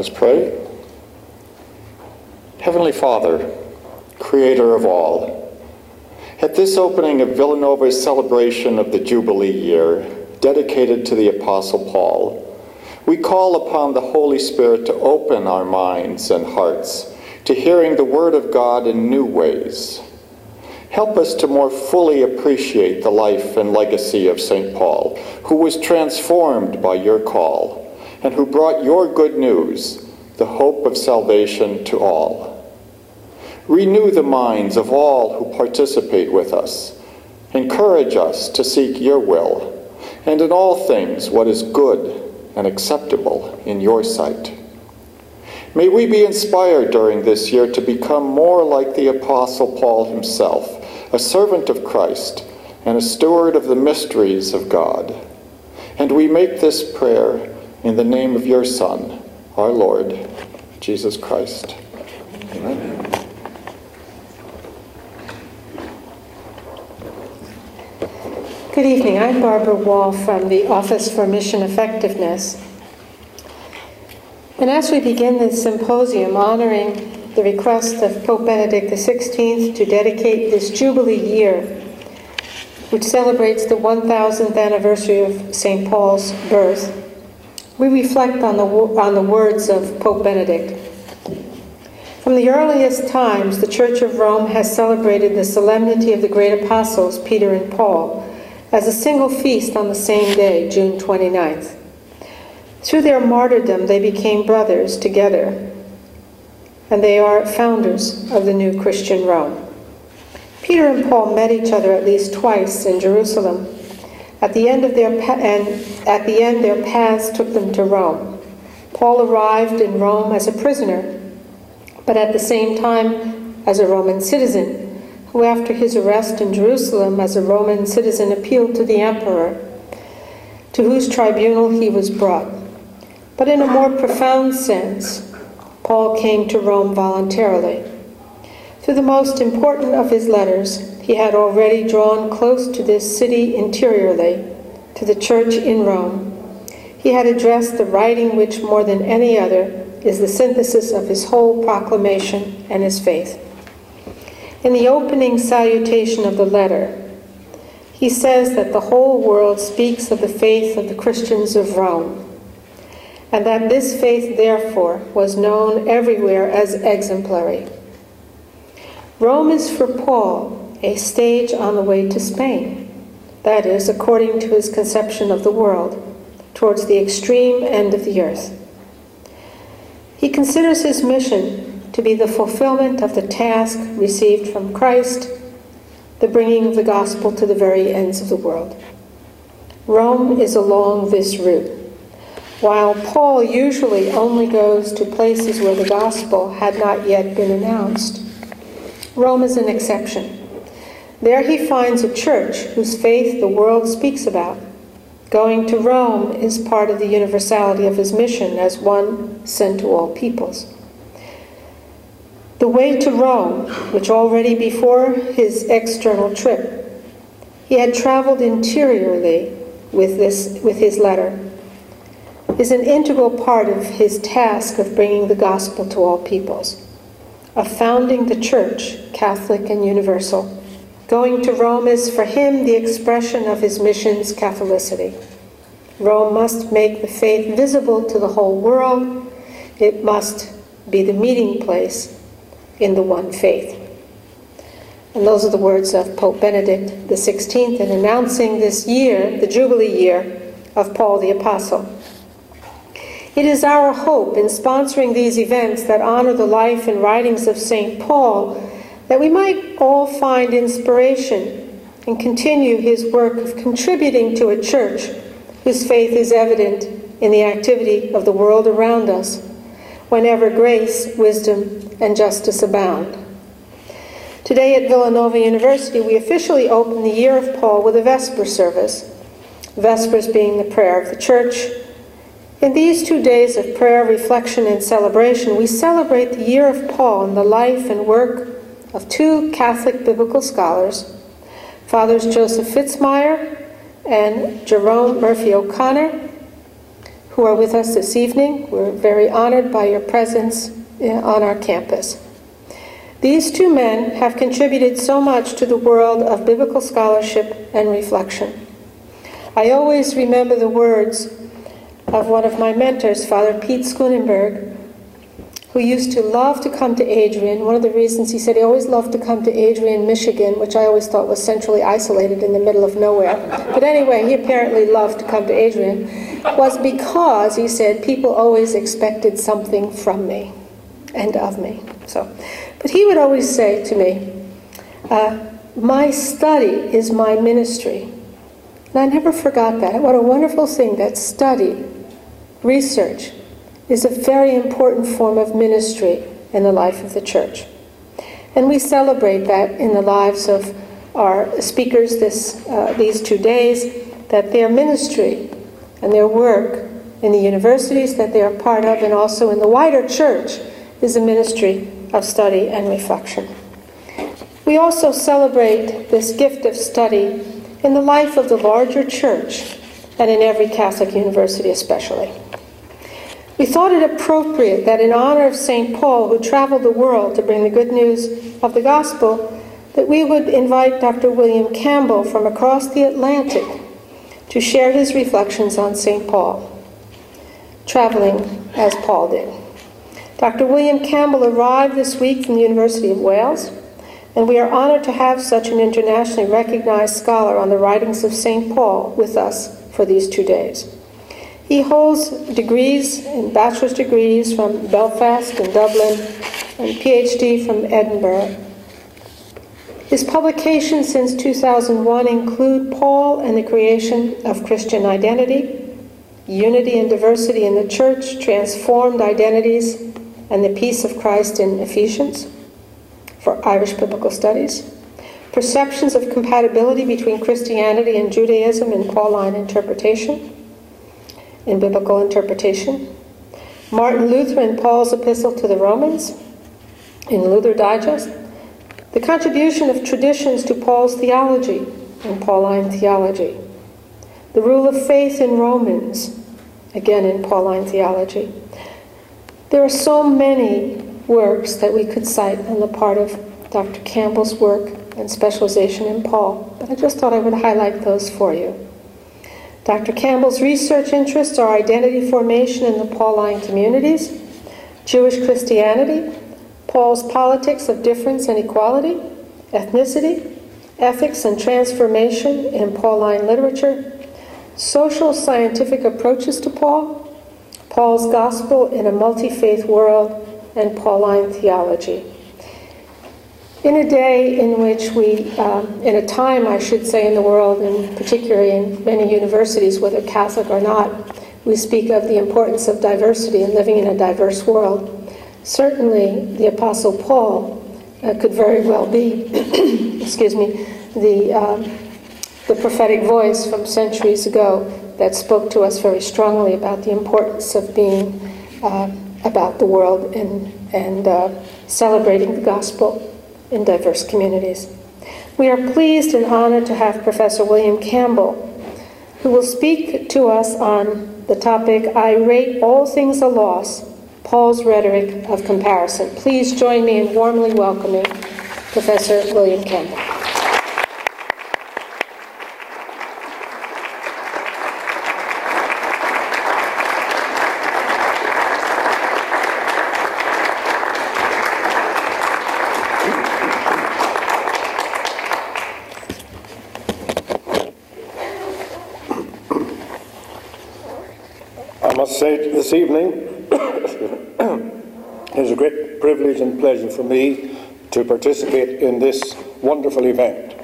Let us pray. Heavenly Father, Creator of all, at this opening of Villanova's celebration of the Jubilee year, dedicated to the Apostle Paul, we call upon the Holy Spirit to open our minds and hearts to hearing the Word of God in new ways. Help us to more fully appreciate the life and legacy of St. Paul, who was transformed by your call and who brought your good news, the hope of salvation to all. Renew the minds of all who participate with us. Encourage us to seek your will, and in all things what is good and acceptable in your sight. May we be inspired during this year to become more like the Apostle Paul himself, a servant of Christ and a steward of the mysteries of God. And we make this prayer in the name of your Son, our Lord, Jesus Christ. Amen. Good evening. I'm Barbara Wall from the Office for Mission Effectiveness. And as we begin this symposium honoring the request of Pope Benedict XVI to dedicate this Jubilee year, which celebrates the 1000th anniversary of St. Paul's birth, we reflect on the, on the words of Pope Benedict. From the earliest times, the Church of Rome has celebrated the solemnity of the great apostles, Peter and Paul, as a single feast on the same day, June 29th. Through their martyrdom, they became brothers together, and they are founders of the new Christian Rome. Peter and Paul met each other at least twice in Jerusalem. At the end of their and at the end their paths took them to Rome. Paul arrived in Rome as a prisoner, but at the same time as a Roman citizen who, after his arrest in Jerusalem as a Roman citizen, appealed to the emperor, to whose tribunal he was brought. But in a more profound sense, Paul came to Rome voluntarily. Through the most important of his letters, he had already drawn close to this city interiorly, to the church in Rome. He had addressed the writing which, more than any other, is the synthesis of his whole proclamation and his faith. In the opening salutation of the letter, he says that the whole world speaks of the faith of the Christians of Rome, and that this faith, therefore, was known everywhere as exemplary. Rome is for Paul a stage on the way to Spain, that is, according to his conception of the world, towards the extreme end of the earth. He considers his mission to be the fulfillment of the task received from Christ, the bringing of the gospel to the very ends of the world. Rome is along this route. While Paul usually only goes to places where the gospel had not yet been announced, Rome is an exception. There he finds a church whose faith the world speaks about. Going to Rome is part of the universality of his mission as one sent to all peoples. The way to Rome, which already before his external trip, he had traveled interiorly with, this, with his letter, is an integral part of his task of bringing the gospel to all peoples, of founding the church, Catholic and universal. Going to Rome is for him the expression of his mission's Catholicity. Rome must make the faith visible to the whole world. It must be the meeting place in the one faith. And those are the words of Pope Benedict XVI in announcing this year, the Jubilee year of Paul the Apostle. It is our hope in sponsoring these events that honor the life and writings of St. Paul that we might all find inspiration and continue his work of contributing to a church whose faith is evident in the activity of the world around us whenever grace, wisdom, and justice abound. Today at Villanova University, we officially open the year of Paul with a Vesper service, Vespers being the prayer of the church. In these two days of prayer, reflection, and celebration, we celebrate the year of Paul and the life and work of two Catholic biblical scholars, Fathers Joseph Fitzmyer and Jerome Murphy O'Connor, who are with us this evening. We're very honored by your presence uh, on our campus. These two men have contributed so much to the world of biblical scholarship and reflection. I always remember the words of one of my mentors, Father Piet Schoonenberg, who used to love to come to Adrian. One of the reasons he said he always loved to come to Adrian, Michigan, which I always thought was centrally isolated in the middle of nowhere. But anyway, he apparently loved to come to Adrian, was because, he said, people always expected something from me and of me. So, but he would always say to me, uh, My study is my ministry. And I never forgot that. What a wonderful thing that study, research, is a very important form of ministry in the life of the church. And we celebrate that in the lives of our speakers this, uh, these two days, that their ministry and their work in the universities that they are part of and also in the wider church is a ministry of study and reflection. We also celebrate this gift of study in the life of the larger church and in every Catholic university, especially. We thought it appropriate that in honor of St. Paul, who traveled the world to bring the good news of the gospel, that we would invite Dr. William Campbell from across the Atlantic to share his reflections on St. Paul, traveling as Paul did. Dr. William Campbell arrived this week from the University of Wales, and we are honored to have such an internationally recognized scholar on the writings of St. Paul with us for these two days. He holds degrees and bachelor's degrees from Belfast and Dublin and PhD from Edinburgh. His publications since 2001 include Paul and the Creation of Christian Identity, Unity and Diversity in the Church, Transformed Identities, and the Peace of Christ in Ephesians for Irish Biblical Studies, Perceptions of Compatibility between Christianity and Judaism in Pauline Interpretation, in Biblical Interpretation, Martin Luther and Paul's Epistle to the Romans, in Luther Digest, the contribution of traditions to Paul's theology in Pauline theology, the rule of faith in Romans, again in Pauline theology, there are so many works that we could cite on the part of Dr. Campbell's work and specialization in Paul, but I just thought I would highlight those for you. Dr. Campbell's research interests are identity formation in the Pauline communities, Jewish Christianity, Paul's politics of difference and equality, ethnicity, ethics and transformation in Pauline literature, social scientific approaches to Paul, Paul's Gospel in a Multi Faith World, and Pauline Theology. In a day in which we, um, in a time, I should say, in the world, and particularly in many universities, whether Catholic or not, we speak of the importance of diversity and living in a diverse world. Certainly, the Apostle Paul uh, could very well be, excuse me, the, um, the prophetic voice from centuries ago that spoke to us very strongly about the importance of being uh, about the world and, and uh, celebrating the gospel in diverse communities. We are pleased and honored to have Professor William Campbell, who will speak to us on the topic I rate all things a loss Paul's rhetoric of comparison. Please join me in warmly welcoming Professor William Campbell. I must say this evening, it is a great privilege and pleasure for me to participate in this wonderful event.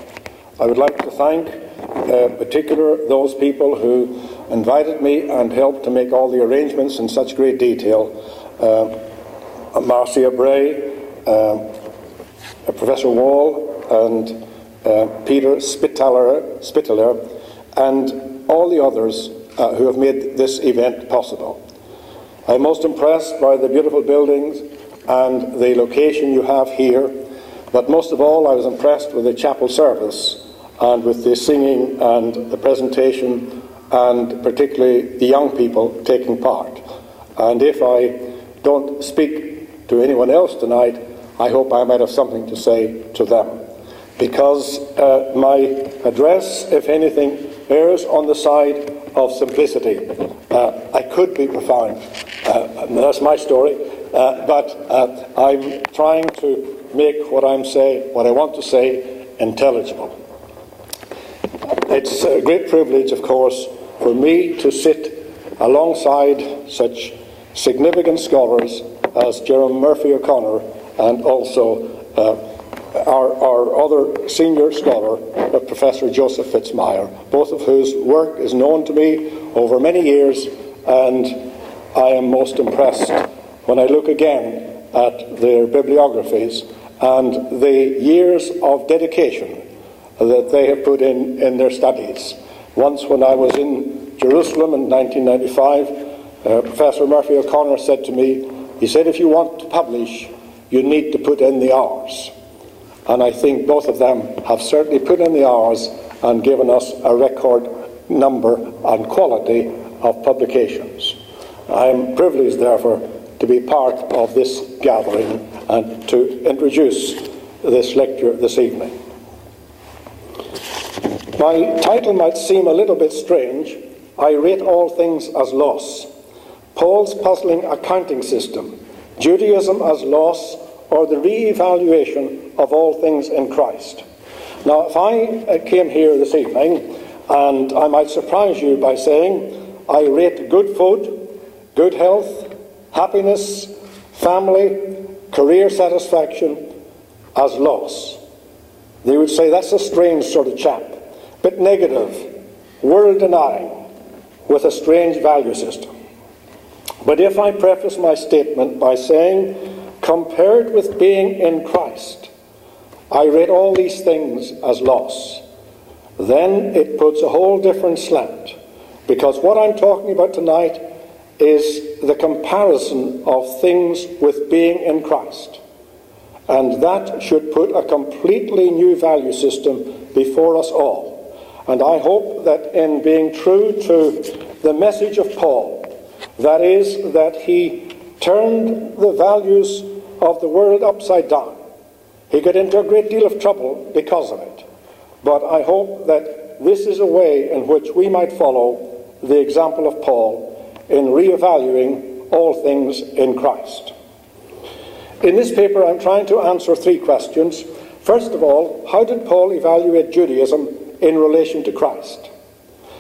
I would like to thank, uh, particular, those people who invited me and helped to make all the arrangements in such great detail. Uh, Marcia Bray, uh, Professor Wall, and uh, Peter Spitaler, Spitaler, and all the others uh, who have made this event possible. I'm most impressed by the beautiful buildings and the location you have here, but most of all, I was impressed with the chapel service and with the singing and the presentation and particularly the young people taking part. And if I don't speak to anyone else tonight, I hope I might have something to say to them. Because uh, my address, if anything, errs on the side of simplicity. Uh, I could be profound, uh, that's my story, uh, but uh, I'm trying to make what I'm saying, what I want to say, intelligible. It's a great privilege, of course, for me to sit alongside such significant scholars as Jerome Murphy O'Connor and also uh, our, our other senior scholar, uh, Professor Joseph Fitzmyer, both of whose work is known to me over many years, and I am most impressed when I look again at their bibliographies and the years of dedication that they have put in in their studies. Once, when I was in Jerusalem in 1995, uh, Professor Murphy O'Connor said to me, he said, if you want to publish, you need to put in the hours. And I think both of them have certainly put in the hours and given us a record number and quality of publications. I am privileged, therefore, to be part of this gathering and to introduce this lecture this evening. My title might seem a little bit strange. I rate all things as loss. Paul's puzzling accounting system, Judaism as loss, or the re evaluation of all things in Christ. Now, if I uh, came here this evening and I might surprise you by saying I rate good food, good health, happiness, family, career satisfaction as loss, they would say that's a strange sort of chap, but negative, world denying, with a strange value system. But if I preface my statement by saying Compared with being in Christ, I rate all these things as loss. Then it puts a whole different slant. Because what I'm talking about tonight is the comparison of things with being in Christ. And that should put a completely new value system before us all. And I hope that in being true to the message of Paul, that is, that he turned the values of the world upside down. He got into a great deal of trouble because of it. But I hope that this is a way in which we might follow the example of Paul in re-evaluating all things in Christ. In this paper, I'm trying to answer three questions. First of all, how did Paul evaluate Judaism in relation to Christ?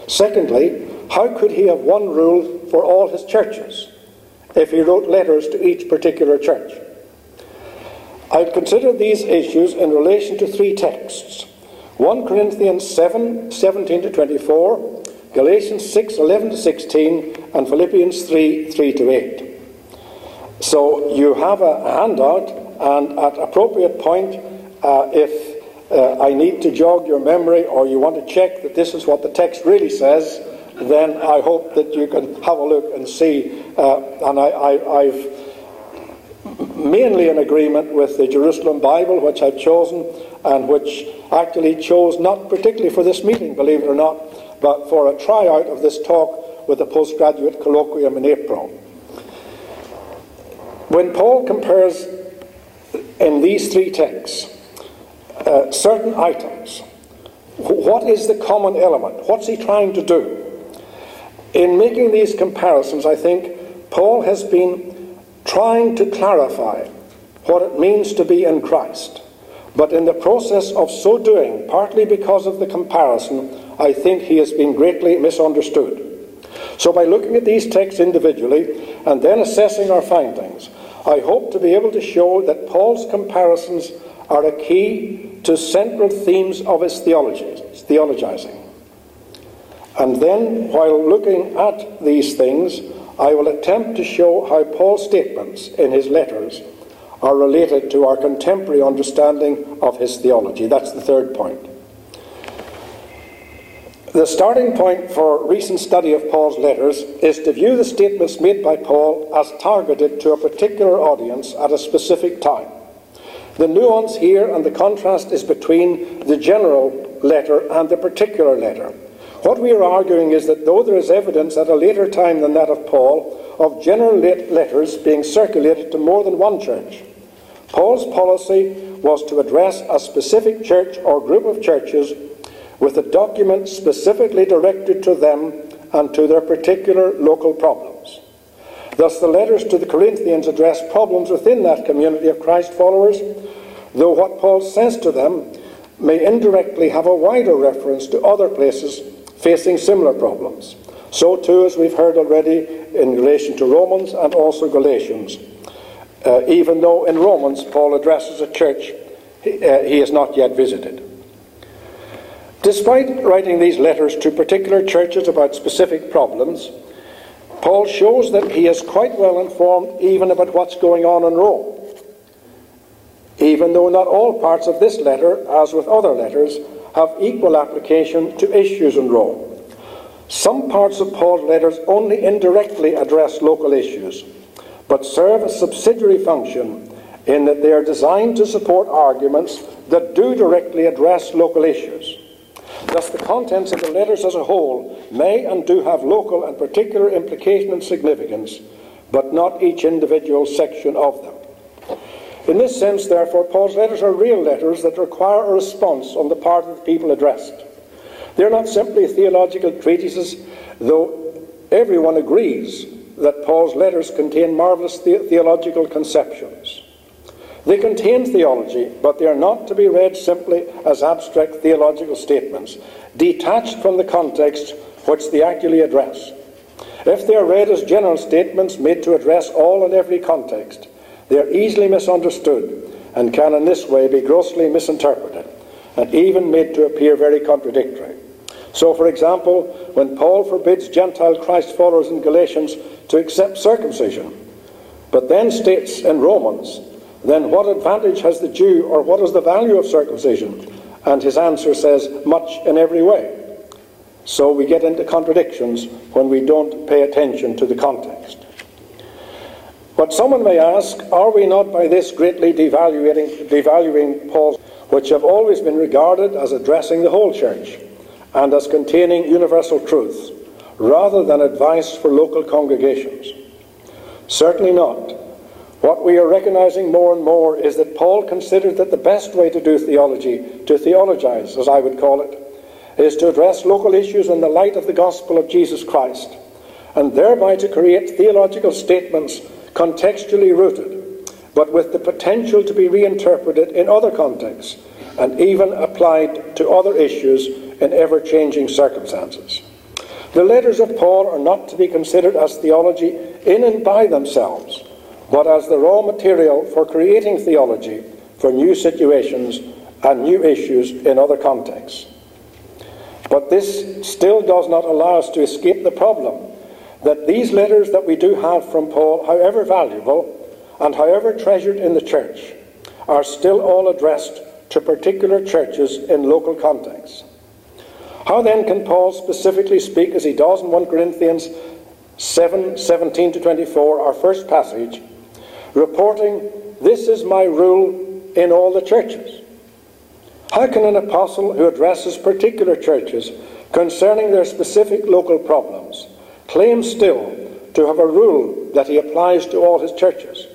Secondly, how could he have one rule for all his churches if he wrote letters to each particular church? I consider these issues in relation to three texts 1 Corinthians 7 17 to 24, Galatians 6 11 to 16, and Philippians 3 3 to 8. So you have a handout, and at appropriate point, uh, if uh, I need to jog your memory or you want to check that this is what the text really says, then I hope that you can have a look and see. Uh, and I, I've mainly in agreement with the Jerusalem Bible, which I've chosen, and which actually chose not particularly for this meeting, believe it or not, but for a tryout of this talk with the postgraduate colloquium in April. When Paul compares in these three texts uh, certain items, what is the common element? What's he trying to do? In making these comparisons, I think Paul has been trying to clarify what it means to be in Christ. But in the process of so doing, partly because of the comparison, I think he has been greatly misunderstood. So, by looking at these texts individually and then assessing our findings, I hope to be able to show that Paul's comparisons are a key to central themes of his theologizing. And then, while looking at these things, I will attempt to show how Paul's statements in his letters are related to our contemporary understanding of his theology. That's the third point. The starting point for recent study of Paul's letters is to view the statements made by Paul as targeted to a particular audience at a specific time. The nuance here and the contrast is between the general letter and the particular letter. What we are arguing is that though there is evidence at a later time than that of Paul of general letters being circulated to more than one church, Paul's policy was to address a specific church or group of churches with a document specifically directed to them and to their particular local problems. Thus, the letters to the Corinthians address problems within that community of Christ followers, though what Paul says to them may indirectly have a wider reference to other places facing similar problems. So, too, as we've heard already in relation to Romans and also Galatians, uh, even though in Romans Paul addresses a church he, uh, he has not yet visited. Despite writing these letters to particular churches about specific problems, Paul shows that he is quite well informed even about what's going on in Rome. Even though not all parts of this letter, as with other letters, have equal application to issues in Rome. Some parts of Paul's letters only indirectly address local issues, but serve a subsidiary function in that they are designed to support arguments that do directly address local issues. Thus, the contents of the letters as a whole may and do have local and particular implication and significance, but not each individual section of them. In this sense, therefore, Paul's letters are real letters that require a response on the part of the people addressed. They're not simply theological treatises, though everyone agrees that Paul's letters contain marvelous the- theological conceptions. They contain theology, but they are not to be read simply as abstract theological statements, detached from the context which they actually address. If they are read as general statements made to address all and every context, they are easily misunderstood and can in this way be grossly misinterpreted and even made to appear very contradictory. So, for example, when Paul forbids Gentile Christ followers in Galatians to accept circumcision, but then states in Romans, then what advantage has the Jew or what is the value of circumcision? And his answer says, much in every way. So we get into contradictions when we don't pay attention to the context. But someone may ask, are we not by this greatly devaluing, devaluing Paul's, which have always been regarded as addressing the whole church and as containing universal truths, rather than advice for local congregations? Certainly not. What we are recognizing more and more is that Paul considered that the best way to do theology, to theologize, as I would call it, is to address local issues in the light of the gospel of Jesus Christ, and thereby to create theological statements contextually rooted, but with the potential to be reinterpreted in other contexts and even applied to other issues in ever changing circumstances. The letters of Paul are not to be considered as theology in and by themselves, but as the raw material for creating theology for new situations and new issues in other contexts. But this still does not allow us to escape the problem that these letters that we do have from Paul, however valuable and however treasured in the church, are still all addressed to particular churches in local contexts. How then can Paul specifically speak as he does in 1 Corinthians 7 17 to 24, our first passage, reporting, This is my rule in all the churches? How can an apostle who addresses particular churches concerning their specific local problems claim still to have a rule that he applies to all his churches?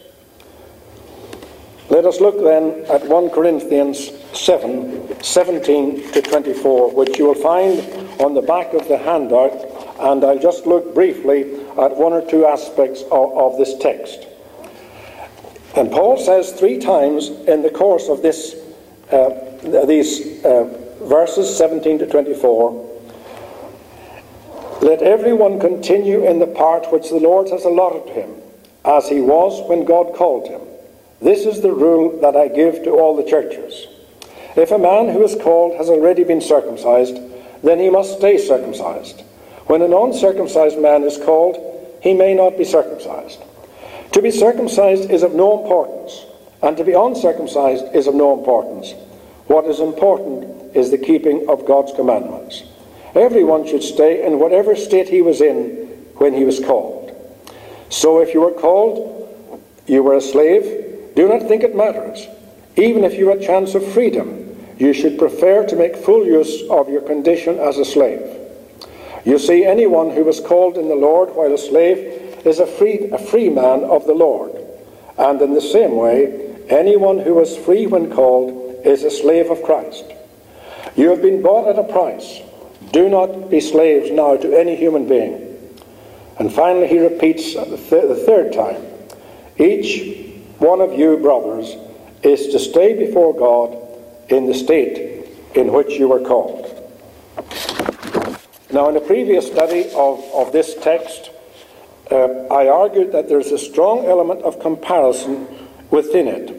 Let us look then at 1 Corinthians 7 17 to 24, which you will find on the back of the handout, and I'll just look briefly at one or two aspects of, of this text. And Paul says three times in the course of this, uh, these uh, verses 17 to 24 Let everyone continue in the part which the Lord has allotted to him, as he was when God called him. This is the rule that I give to all the churches. If a man who is called has already been circumcised, then he must stay circumcised. When an uncircumcised man is called, he may not be circumcised. To be circumcised is of no importance, and to be uncircumcised is of no importance. What is important is the keeping of God's commandments. Everyone should stay in whatever state he was in when he was called. So if you were called, you were a slave, do not think it matters. Even if you had a chance of freedom, you should prefer to make full use of your condition as a slave. You see, anyone who was called in the Lord while a slave is a free, a free man of the Lord. And in the same way, anyone who was free when called is a slave of Christ. You have been bought at a price. Do not be slaves now to any human being. And finally, he repeats the, th- the third time each one of you, brothers, is to stay before God in the state in which you were called. Now, in a previous study of, of this text, uh, I argued that there's a strong element of comparison within it,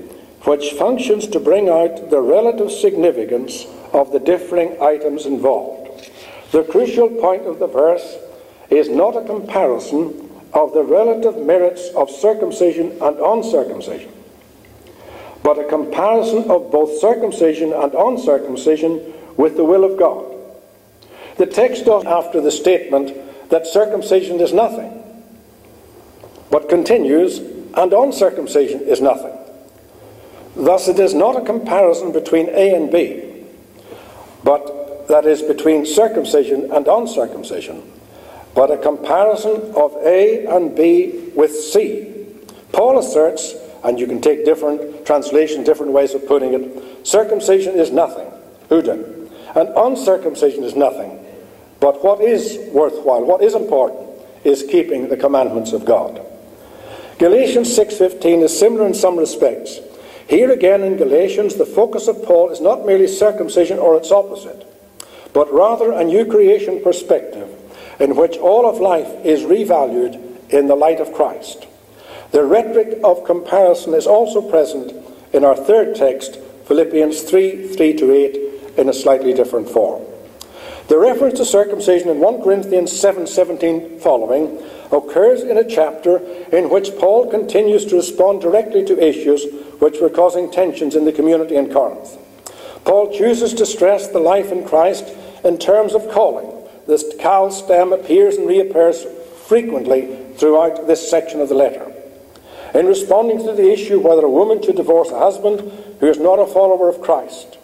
which functions to bring out the relative significance of the differing items involved. The crucial point of the verse is not a comparison of the relative merits of circumcision and uncircumcision, but a comparison of both circumcision and uncircumcision with the will of God. The text after the statement that circumcision is nothing, but continues, and uncircumcision is nothing. Thus, it is not a comparison between A and B, but that is between circumcision and uncircumcision, but a comparison of A and B with C. Paul asserts, and you can take different translations, different ways of putting it, circumcision is nothing, Huda, and uncircumcision is nothing. But what is worthwhile, what is important, is keeping the commandments of God. Galatians 6:15 is similar in some respects. Here again in Galatians, the focus of Paul is not merely circumcision or its opposite, but rather a new creation perspective in which all of life is revalued in the light of Christ. The rhetoric of comparison is also present in our third text, Philippians 3 3 to 8, in a slightly different form. The reference to circumcision in 1 Corinthians 7 17 following occurs in a chapter in which Paul continues to respond directly to issues which were causing tensions in the community in Corinth. Paul chooses to stress the life in Christ in terms of calling. This kal stem appears and reappears frequently throughout this section of the letter. In responding to the issue whether a woman should divorce a husband who is not a follower of Christ,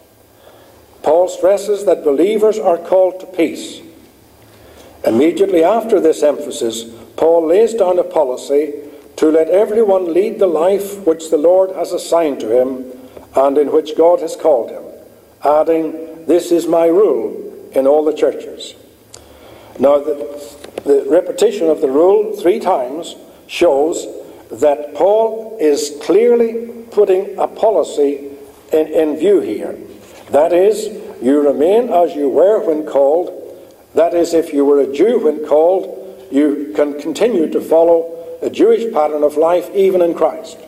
Paul stresses that believers are called to peace. Immediately after this emphasis, Paul lays down a policy to let everyone lead the life which the Lord has assigned to him and in which God has called him, adding, This is my rule in all the churches. Now, the, the repetition of the rule three times shows that Paul is clearly putting a policy in, in view here. That is, you remain as you were when called. That is, if you were a Jew when called, you can continue to follow a Jewish pattern of life even in Christ.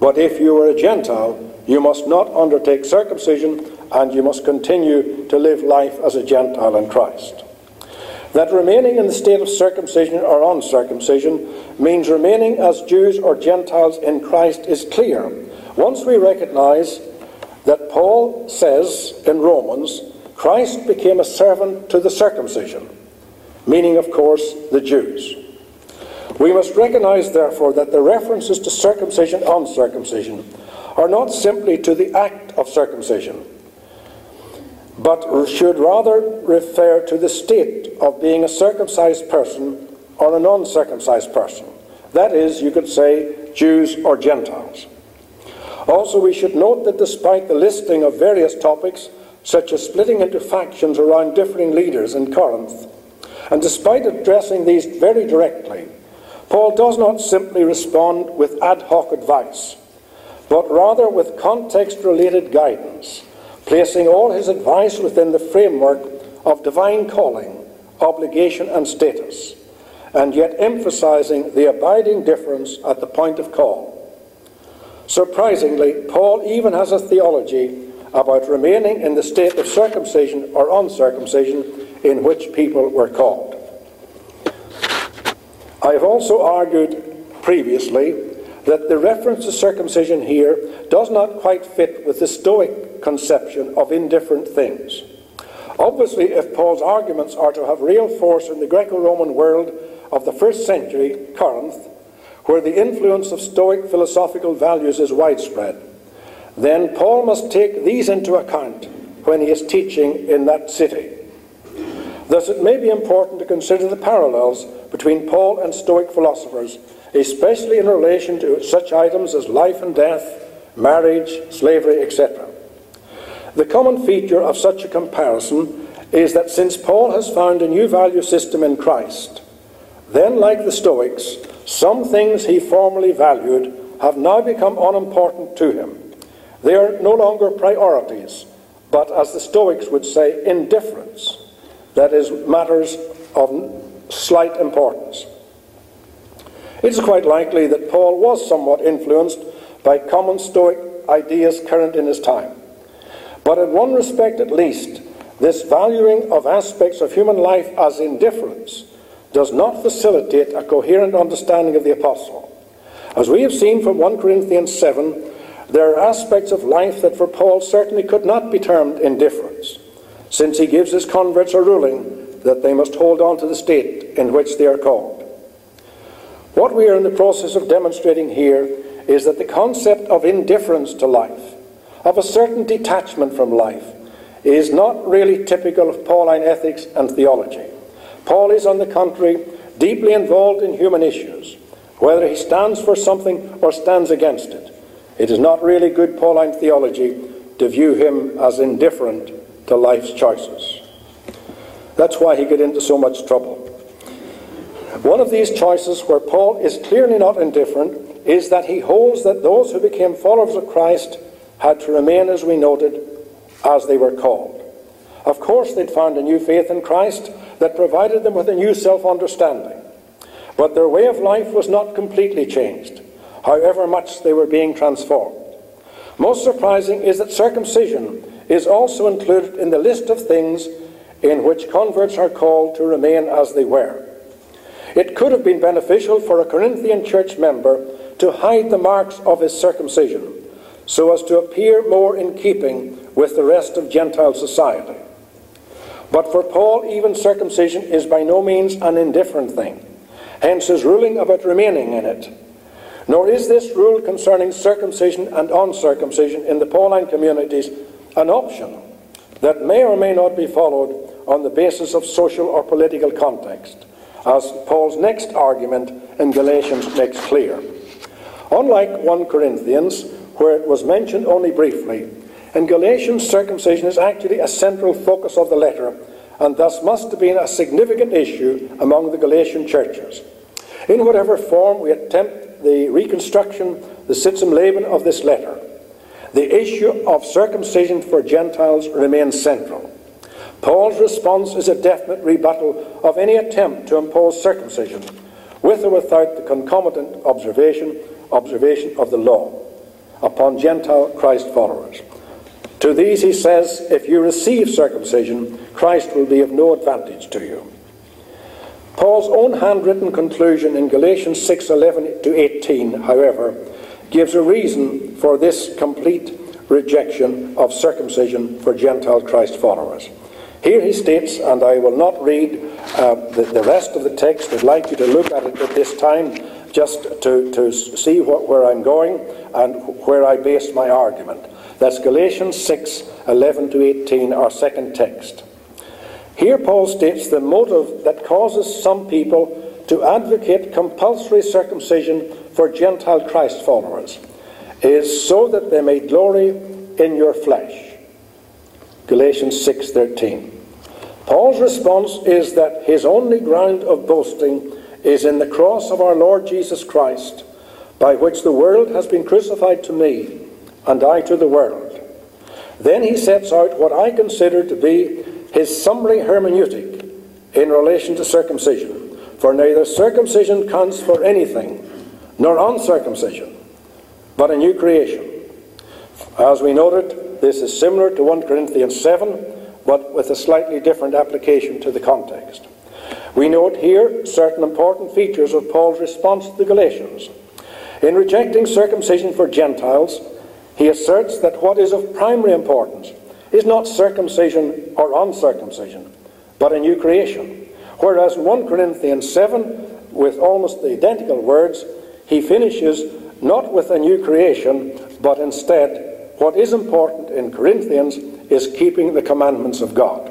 But if you were a Gentile, you must not undertake circumcision and you must continue to live life as a Gentile in Christ. That remaining in the state of circumcision or uncircumcision means remaining as Jews or Gentiles in Christ is clear. Once we recognize that Paul says in Romans, Christ became a servant to the circumcision, meaning, of course, the Jews. We must recognize, therefore, that the references to circumcision, and uncircumcision, are not simply to the act of circumcision, but should rather refer to the state of being a circumcised person or an uncircumcised person. That is, you could say, Jews or Gentiles. Also, we should note that despite the listing of various topics, such as splitting into factions around differing leaders in Corinth, and despite addressing these very directly, Paul does not simply respond with ad hoc advice, but rather with context related guidance, placing all his advice within the framework of divine calling, obligation, and status, and yet emphasizing the abiding difference at the point of call. Surprisingly, Paul even has a theology about remaining in the state of circumcision or uncircumcision in which people were called. I have also argued previously that the reference to circumcision here does not quite fit with the Stoic conception of indifferent things. Obviously, if Paul's arguments are to have real force in the Greco Roman world of the first century, Corinth, where the influence of Stoic philosophical values is widespread, then Paul must take these into account when he is teaching in that city. Thus, it may be important to consider the parallels between Paul and Stoic philosophers, especially in relation to such items as life and death, marriage, slavery, etc. The common feature of such a comparison is that since Paul has found a new value system in Christ, then, like the Stoics, some things he formerly valued have now become unimportant to him. They are no longer priorities, but, as the Stoics would say, indifference. That is, matters of slight importance. It is quite likely that Paul was somewhat influenced by common Stoic ideas current in his time. But in one respect at least, this valuing of aspects of human life as indifference does not facilitate a coherent understanding of the apostle. As we have seen from 1 Corinthians 7, there are aspects of life that for Paul certainly could not be termed indifference, since he gives his converts a ruling that they must hold on to the state in which they are called. What we are in the process of demonstrating here is that the concept of indifference to life, of a certain detachment from life, is not really typical of Pauline ethics and theology. Paul is, on the contrary, deeply involved in human issues, whether he stands for something or stands against it. It is not really good Pauline theology to view him as indifferent to life's choices. That's why he got into so much trouble. One of these choices where Paul is clearly not indifferent is that he holds that those who became followers of Christ had to remain, as we noted, as they were called. Of course, they'd found a new faith in Christ that provided them with a new self understanding. But their way of life was not completely changed, however much they were being transformed. Most surprising is that circumcision is also included in the list of things in which converts are called to remain as they were. It could have been beneficial for a Corinthian church member to hide the marks of his circumcision so as to appear more in keeping with the rest of Gentile society. But for Paul, even circumcision is by no means an indifferent thing hence his ruling about remaining in it. Nor is this rule concerning circumcision and uncircumcision in the Pauline communities an option that may or may not be followed on the basis of social or political context, as Paul's next argument in Galatians makes clear. Unlike 1 Corinthians, where it was mentioned only briefly, in Galatians, circumcision is actually a central focus of the letter and thus must have been a significant issue among the Galatian churches. In whatever form we attempt the reconstruction, the Sitz im Leben of this letter, the issue of circumcision for Gentiles remains central. Paul's response is a definite rebuttal of any attempt to impose circumcision, with or without the concomitant observation, observation of the law, upon Gentile Christ followers. To these he says, If you receive circumcision, Christ will be of no advantage to you. Paul's own handwritten conclusion in Galatians 6 11 to 18, however, gives a reason for this complete rejection of circumcision for Gentile Christ followers. Here he states, and I will not read uh, the, the, rest of the text, I'd like you to look at it at this time just to, to see what, where I'm going and where I base my argument. That's Galatians 6 11 to 18, our second text. Here, Paul states the motive that causes some people to advocate compulsory circumcision for Gentile Christ followers is so that they may glory in your flesh. Galatians 6:13. Paul's response is that his only ground of boasting is in the cross of our Lord Jesus Christ, by which the world has been crucified to me and I to the world. Then he sets out what I consider to be his summary hermeneutic in relation to circumcision. For neither circumcision counts for anything, nor uncircumcision, but a new creation. As we noted, this is similar to 1 Corinthians 7, but with a slightly different application to the context. We note here certain important features of Paul's response to the Galatians. In rejecting circumcision for Gentiles, he asserts that what is of primary importance is not circumcision or uncircumcision, but a new creation. Whereas 1 Corinthians 7, with almost the identical words, he finishes not with a new creation, but instead, what is important in Corinthians is keeping the commandments of God.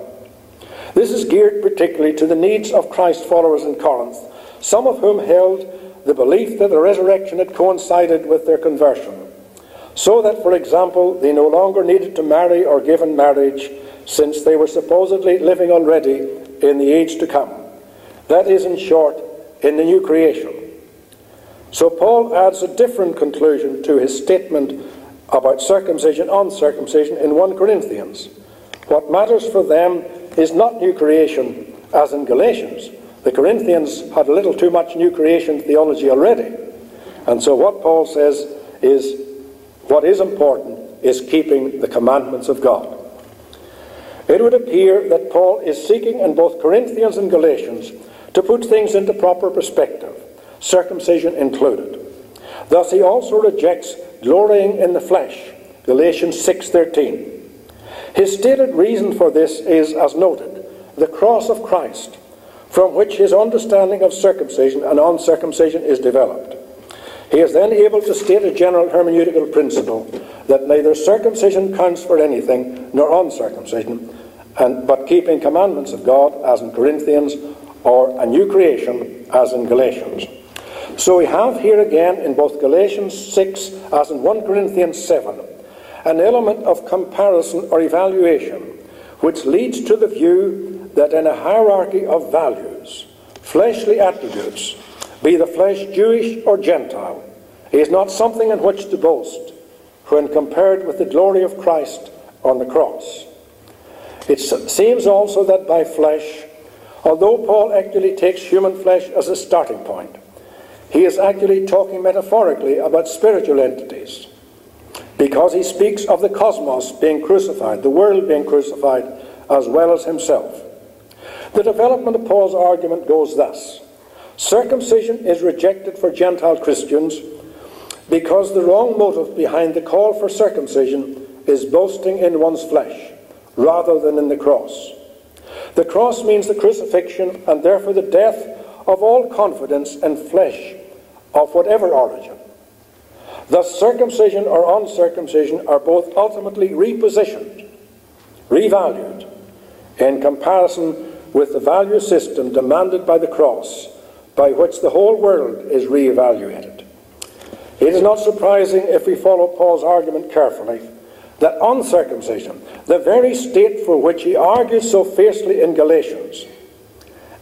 This is geared particularly to the needs of Christ followers in Corinth, some of whom held the belief that the resurrection had coincided with their conversion, so that, for example, they no longer needed to marry or give in marriage since they were supposedly living already in the age to come. That is, in short, in the new creation. So Paul adds a different conclusion to his statement about circumcision, uncircumcision in 1 Corinthians. What matters for them is not new creation, as in Galatians. The Corinthians had a little too much new creation theology already. And so what Paul says is what is important is keeping the commandments of God. It would appear that Paul is seeking in both Corinthians and Galatians to put things into proper perspective, circumcision included. Thus he also rejects glorying in the flesh, Galatians 6:13. His stated reason for this is as noted, the cross of Christ, from which his understanding of circumcision and uncircumcision is developed. He is then able to state a general hermeneutical principle that neither circumcision counts for anything nor uncircumcision, and, but keeping commandments of God, as in Corinthians, or a new creation, as in Galatians. So we have here again in both Galatians 6 as in 1 Corinthians 7 an element of comparison or evaluation which leads to the view that in a hierarchy of values, fleshly attributes, be the flesh Jewish or Gentile, is not something in which to boast when compared with the glory of Christ on the cross. It seems also that by flesh, although Paul actually takes human flesh as a starting point, he is actually talking metaphorically about spiritual entities because he speaks of the cosmos being crucified, the world being crucified, as well as himself. The development of Paul's argument goes thus Circumcision is rejected for Gentile Christians because the wrong motive behind the call for circumcision is boasting in one's flesh rather than in the cross. The cross means the crucifixion and therefore the death of all confidence and flesh of whatever origin. Thus, circumcision or uncircumcision are both ultimately repositioned, revalued, in comparison with the value system demanded by the cross, by which the whole world is re-evaluated. It is not surprising if we follow Paul's argument carefully that uncircumcision, the very state for which he argues so fiercely in Galatians,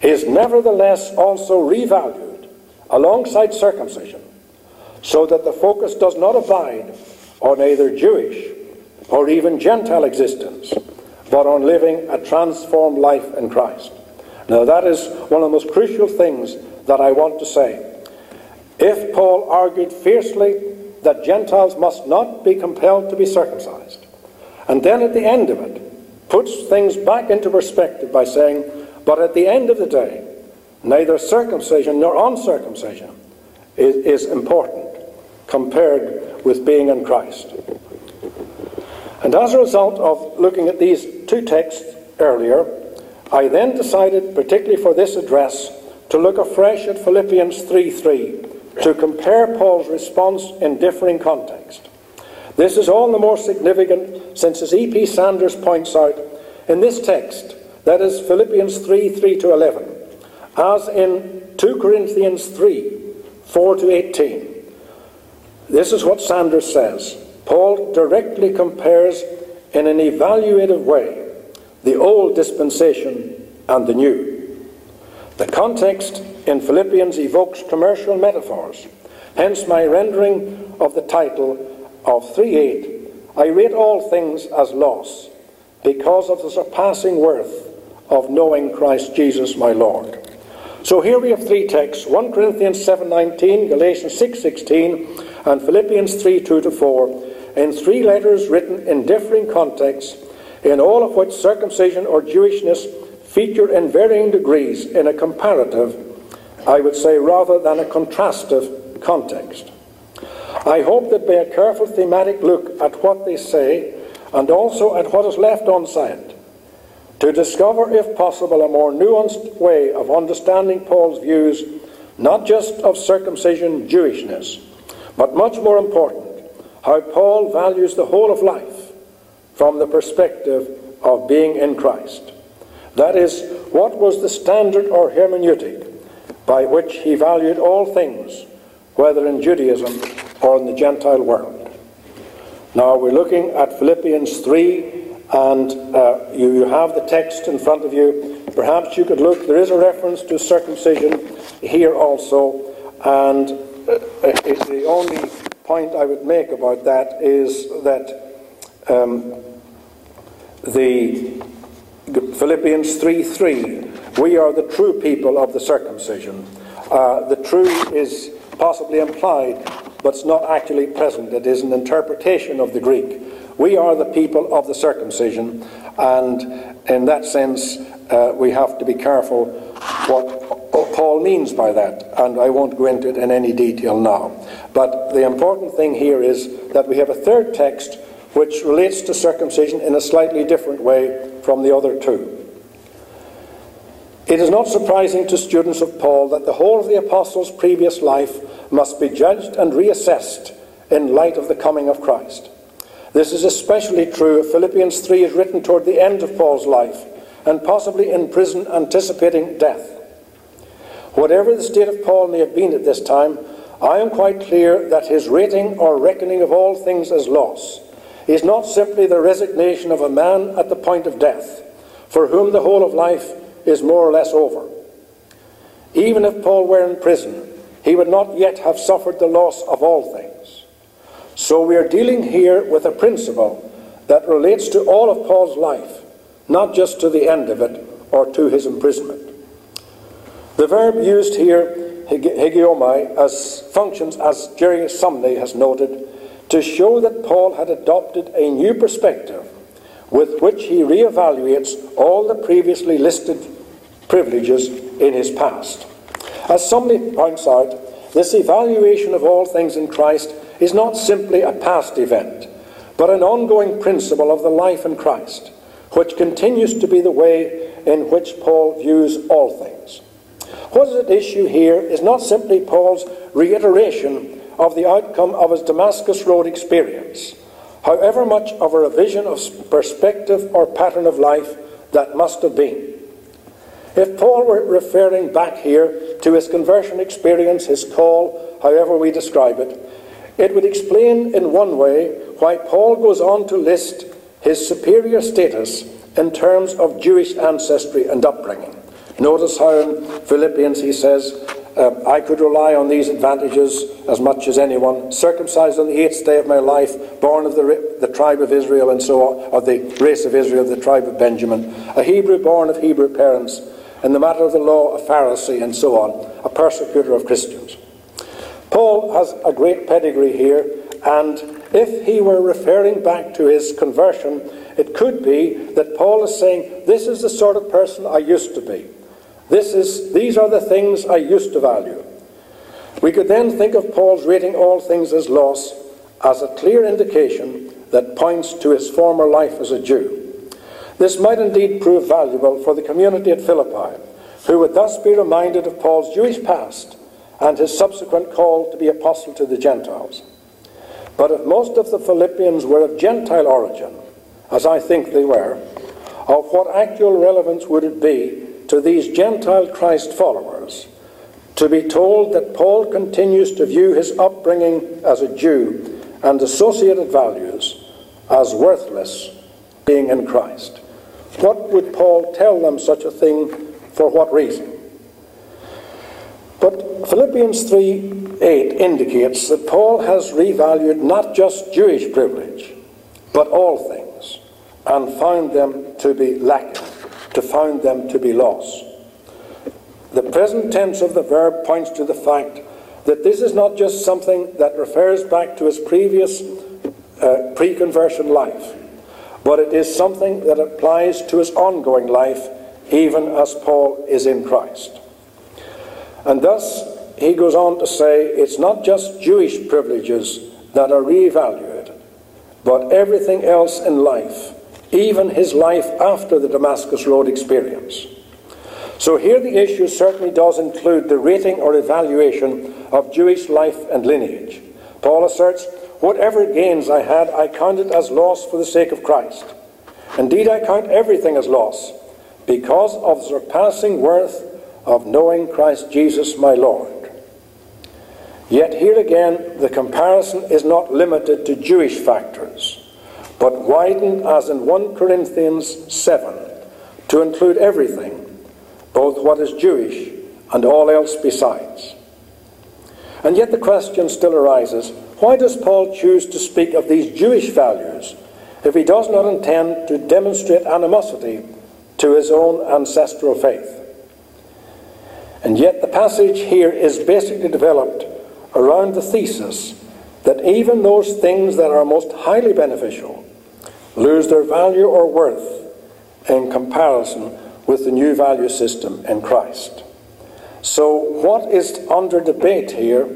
is nevertheless also revalued alongside circumcision, so that the focus does not abide on either Jewish or even Gentile existence, but on living a transformed life in Christ. Now, that is one of the most crucial things that I want to say. If Paul argued fiercely that Gentiles must not be compelled to be circumcised, and then at the end of it puts things back into perspective by saying, but at the end of the day, neither circumcision nor uncircumcision is, is important compared with being in Christ. And as a result of looking at these two texts earlier, I then decided, particularly for this address, to look afresh at Philippians 3 3 to compare Paul's response in differing contexts. This is all the more significant since, as E.P. Sanders points out, in this text, that is Philippians 3 3 to 11, as in 2 Corinthians 3 4 to 18. This is what Sanders says. Paul directly compares in an evaluative way the old dispensation and the new. The context in Philippians evokes commercial metaphors. Hence, my rendering of the title of 3.8 I rate all things as loss because of the surpassing worth of knowing Christ Jesus my Lord. So here we have three texts 1 Corinthians 7.19, Galatians 6.16, and Philippians 3 2 to 4, in three letters written in differing contexts, in all of which circumcision or Jewishness feature in varying degrees in a comparative, I would say, rather than a contrastive context. I hope that by a careful thematic look at what they say and also at what is left unsaid, to discover, if possible, a more nuanced way of understanding Paul's views, not just of circumcision Jewishness, but much more important, how Paul values the whole of life from the perspective of being in Christ. That is, what was the standard or hermeneutic by which he valued all things, whether in Judaism or in the Gentile world? Now we're looking at Philippians 3, and uh, you, you have the text in front of you. Perhaps you could look, there is a reference to circumcision here also, and uh, the only point I would make about that is that um, the Philippians 3 3, we are the true people of the circumcision. Uh, the true is possibly implied, but it's not actually present. It is an interpretation of the Greek. We are the people of the circumcision, and in that sense, uh, we have to be careful what Paul means by that, and I won't go into it in any detail now. But the important thing here is that we have a third text which relates to circumcision in a slightly different way from the other two. It is not surprising to students of Paul that the whole of the apostle's previous life must be judged and reassessed in light of the coming of Christ. This is especially true if Philippians 3 is written toward the end of Paul's life and possibly in prison anticipating death. Whatever the state of Paul may have been at this time, I am quite clear that his rating or reckoning of all things as loss is not simply the resignation of a man at the point of death, for whom the whole of life is more or less over. Even if Paul were in prison, he would not yet have suffered the loss of all things. So we are dealing here with a principle that relates to all of Paul's life, not just to the end of it or to his imprisonment. The verb used here, hegeomai, as functions, as Jerry Sumney has noted, to show that Paul had adopted a new perspective with which he reevaluates all the previously listed privileges in his past. As Sumney points out, this evaluation of all things in Christ is not simply a past event, but an ongoing principle of the life in Christ, which continues to be the way in which Paul views all things. What is at issue here is not simply Paul's reiteration of the outcome of his Damascus Road experience, however much of a revision of perspective or pattern of life that must have been. If Paul were referring back here to his conversion experience, his call, however we describe it, it would explain in one way why Paul goes on to list his superior status in terms of Jewish ancestry and upbringing. Notice how in Philippians he says, uh, I could rely on these advantages as much as anyone. Circumcised on the eighth day of my life, born of the, the tribe of Israel and so on, of the race of Israel, the tribe of Benjamin, a Hebrew born of Hebrew parents, in the matter of the law, a Pharisee, and so on, a persecutor of Christians. Paul has a great pedigree here, and if he were referring back to his conversion, it could be that Paul is saying, This is the sort of person I used to be. This is, these are the things I used to value. We could then think of Paul's rating all things as loss as a clear indication that points to his former life as a Jew. This might indeed prove valuable for the community at Philippi, who would thus be reminded of Paul's Jewish past and his subsequent call to be apostle to the Gentiles. But if most of the Philippians were of Gentile origin, as I think they were, of what actual relevance would it be to these Gentile Christ followers to be told that Paul continues to view his upbringing as a Jew and associated values as worthless being in Christ? What would Paul tell them such a thing for what reason? But Philippians 3 8 indicates that Paul has revalued not just Jewish privilege, but all things, and found them to be lacking, to found them to be lost. The present tense of the verb points to the fact that this is not just something that refers back to his previous uh, pre conversion life but it is something that applies to his ongoing life, even as Paul is in Christ. And thus, he goes on to say it's not just Jewish privileges that are reevaluated, but everything else in life, even his life after the Damascus Road experience. So here the issue certainly does include the rating or evaluation of Jewish life and lineage. Paul asserts Whatever gains I had, I counted as loss for the sake of Christ. Indeed, I count everything as loss because of the surpassing worth of knowing Christ Jesus my Lord. Yet here again, the comparison is not limited to Jewish factors, but widened as in 1 Corinthians 7 to include everything, both what is Jewish and all else besides. And yet the question still arises why does Paul choose to speak of these Jewish values if he does not intend to demonstrate animosity to his own ancestral faith? And yet the passage here is basically developed around the thesis that even those things that are most highly beneficial lose their value or worth in comparison with the new value system in Christ. So, what is under debate here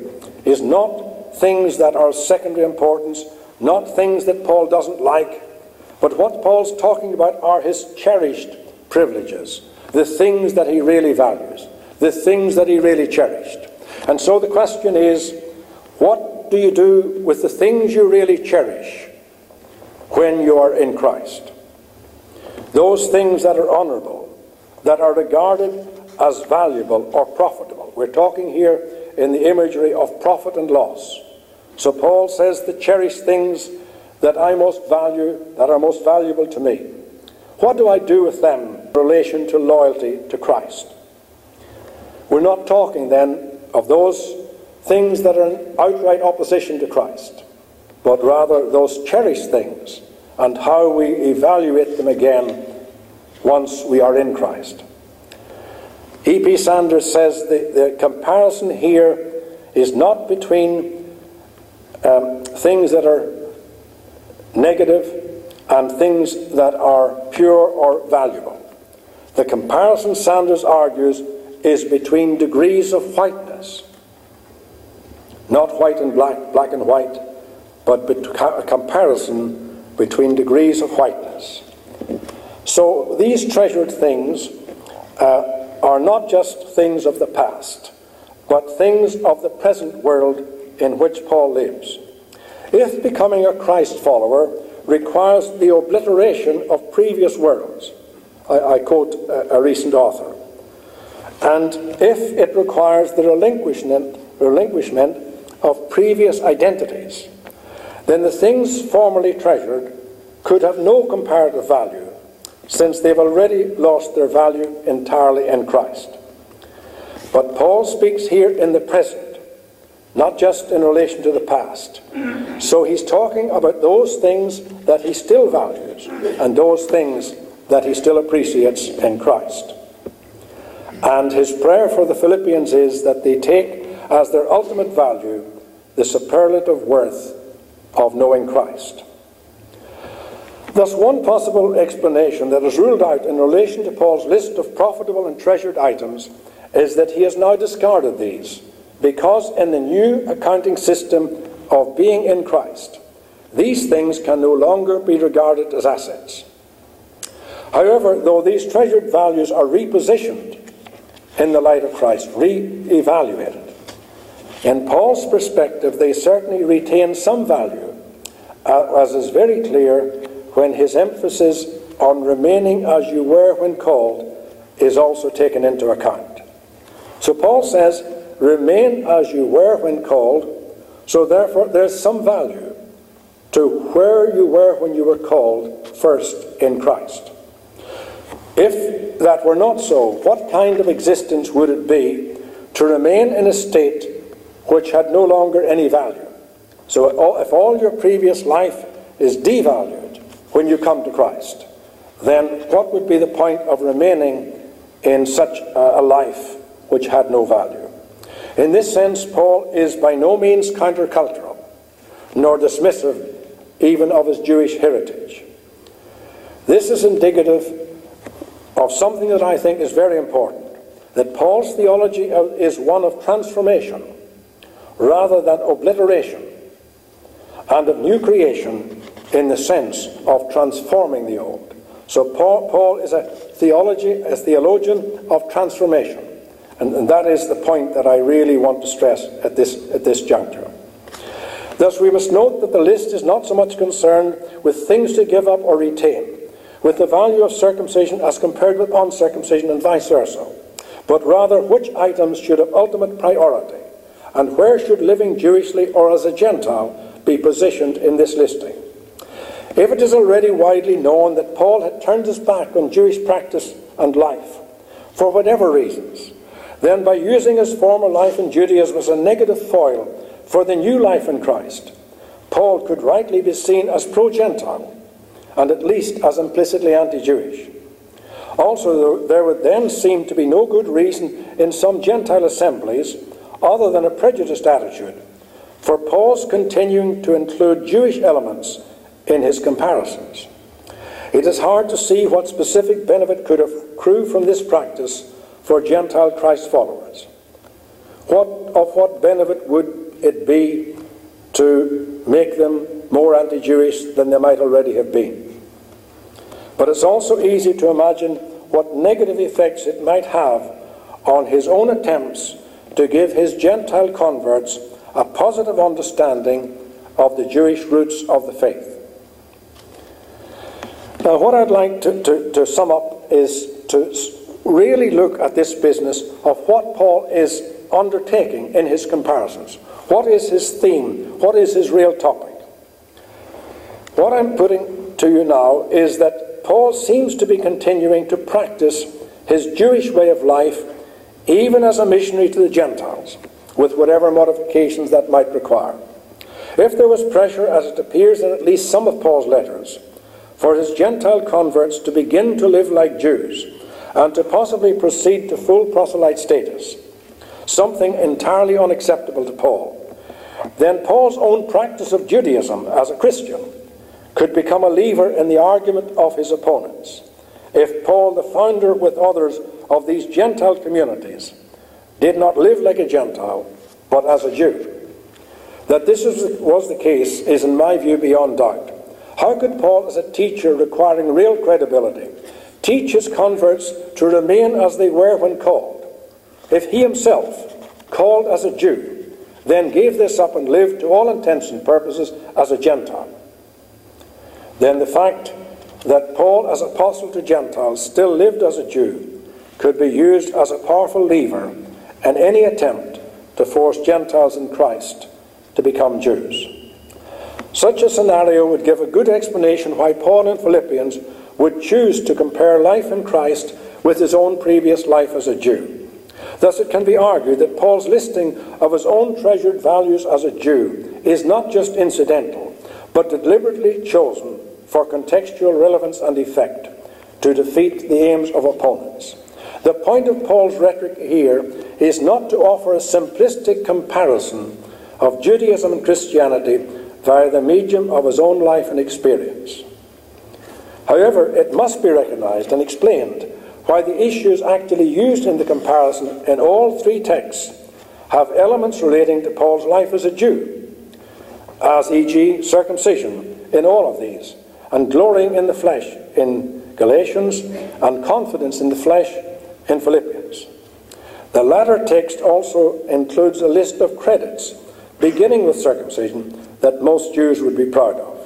is not things that are secondary importance, not things that Paul doesn't like, but what Paul's talking about are his cherished privileges, the things that he really values, the things that he really cherished. And so the question is what do you do with the things you really cherish when you are in Christ? Those things that are honourable, that are regarded as valuable or profitable. We're talking here in the imagery of profit and loss. So Paul says the cherished things that I most value, that are most valuable to me. What do I do with them in relation to loyalty to Christ? We're not talking then of those things that are in outright opposition to Christ, but rather those cherished things and how we evaluate them again once we are in Christ. E.P. Sanders says the, the comparison here is not between um, things that are negative and things that are pure or valuable. The comparison, Sanders argues, is between degrees of whiteness. Not white and black, black and white, but a comparison between degrees of whiteness. So these treasured things uh, are not just things of the past, but things of the present world in which Paul lives. If becoming a Christ follower requires the obliteration of previous worlds, I, I quote a, a recent author, and if it requires the relinquishment, relinquishment of previous identities, then the things formerly treasured could have no comparative value since they've already lost their value entirely in Christ. But Paul speaks here in the present, not just in relation to the past. So he's talking about those things that he still values and those things that he still appreciates in Christ. And his prayer for the Philippians is that they take as their ultimate value the superlative worth of knowing Christ. Thus, one possible explanation that is ruled out in relation to Paul's list of profitable and treasured items is that he has now discarded these, because in the new accounting system of being in Christ, these things can no longer be regarded as assets. However, though these treasured values are repositioned in the light of Christ, re evaluated, in Paul's perspective, they certainly retain some value, uh, as is very clear when his emphasis on remaining as you were when called is also taken into account. So Paul says, remain as you were when called, so therefore there's some value to where you were when you were called first in Christ. If that were not so, what kind of existence would it be to remain in a state which had no longer any value? So if all your previous life is devalued when you come to Christ, then what would be the point of remaining in such a life which had no value? In this sense, Paul is by no means countercultural, nor dismissive even of his Jewish heritage. This is indicative of something that I think is very important that Paul's theology is one of transformation rather than obliteration and of new creation in the sense of transforming the old. So Paul, Paul is a theology, a theologian of transformation. And, and that is the point that I really want to stress at this, at this juncture. Thus, we must note that the list is not so much concerned with things to give up or retain, with the value of circumcision as compared with uncircumcision and vice versa, but rather which items should have ultimate priority and where should living Jewishly or as a Gentile be positioned in this listing. If it is already widely known that Paul had turned his back on Jewish practice and life, for whatever reasons, then by using his former life in Judaism as a negative foil for the new life in Christ, Paul could rightly be seen as pro Gentile and at least as implicitly anti Jewish. Also, there would then seem to be no good reason in some Gentile assemblies, other than a prejudiced attitude, for Paul's continuing to include Jewish elements in his comparisons. It is hard to see what specific benefit could accrue from this practice for Gentile Christ followers. What, of what benefit would it be to make them more anti Jewish than they might already have been? But it's also easy to imagine what negative effects it might have on his own attempts to give his Gentile converts a positive understanding of the Jewish roots of the faith. Now, what I'd like to, to, to sum up is to really look at this business of what Paul is undertaking in his comparisons. What is his theme? What is his real topic? What I'm putting to you now is that Paul seems to be continuing to practice his Jewish way of life even as a missionary to the Gentiles, with whatever modifications that might require. If there was pressure, as it appears in at least some of Paul's letters, for his Gentile converts to begin to live like Jews and to possibly proceed to full proselyte status, something entirely unacceptable to Paul, then Paul's own practice of Judaism as a Christian could become a lever in the argument of his opponents. If Paul, the founder with others of these Gentile communities, did not live like a Gentile, but as a Jew. That this was the case is, in my view, beyond doubt. How could Paul, as a teacher requiring real credibility, teach his converts to remain as they were when called, if he himself, called as a Jew, then gave this up and lived to all intents and purposes as a Gentile? Then the fact that Paul, as apostle to Gentiles, still lived as a Jew could be used as a powerful lever in any attempt to force Gentiles in Christ to become Jews. Such a scenario would give a good explanation why Paul in Philippians would choose to compare life in Christ with his own previous life as a Jew. Thus, it can be argued that Paul's listing of his own treasured values as a Jew is not just incidental, but deliberately chosen for contextual relevance and effect to defeat the aims of opponents. The point of Paul's rhetoric here is not to offer a simplistic comparison of Judaism and Christianity via the medium of his own life and experience. However, it must be recognized and explained why the issues actually used in the comparison in all three texts have elements relating to Paul's life as a Jew, as e.g., circumcision in all of these, and glorying in the flesh in Galatians, and confidence in the flesh in Philippians. The latter text also includes a list of credits, beginning with circumcision, that most Jews would be proud of.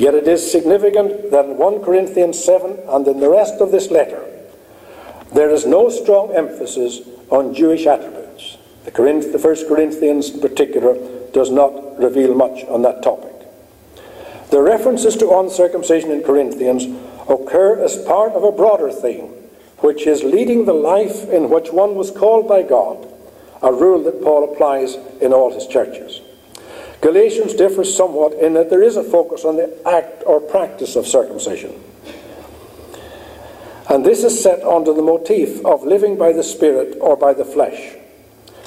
Yet it is significant that in 1 Corinthians 7 and in the rest of this letter, there is no strong emphasis on Jewish attributes. The, Corinth, the First Corinthians in particular does not reveal much on that topic. The references to uncircumcision in Corinthians occur as part of a broader theme, which is leading the life in which one was called by God, a rule that Paul applies in all his churches. Galatians differs somewhat in that there is a focus on the act or practice of circumcision. And this is set under the motif of living by the Spirit or by the flesh.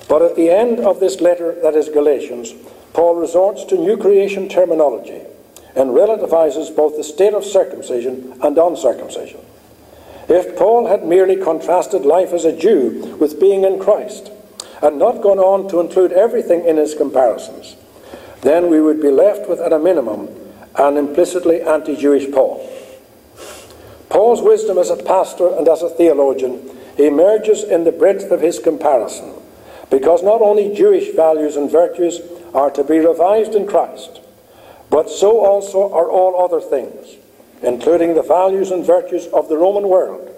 But at the end of this letter, that is Galatians, Paul resorts to new creation terminology and relativizes both the state of circumcision and uncircumcision. If Paul had merely contrasted life as a Jew with being in Christ, and not gone on to include everything in his comparisons, then we would be left with, at a minimum, an implicitly anti Jewish Paul. Paul's wisdom as a pastor and as a theologian emerges in the breadth of his comparison, because not only Jewish values and virtues are to be revised in Christ, but so also are all other things including the values and virtues of the Roman world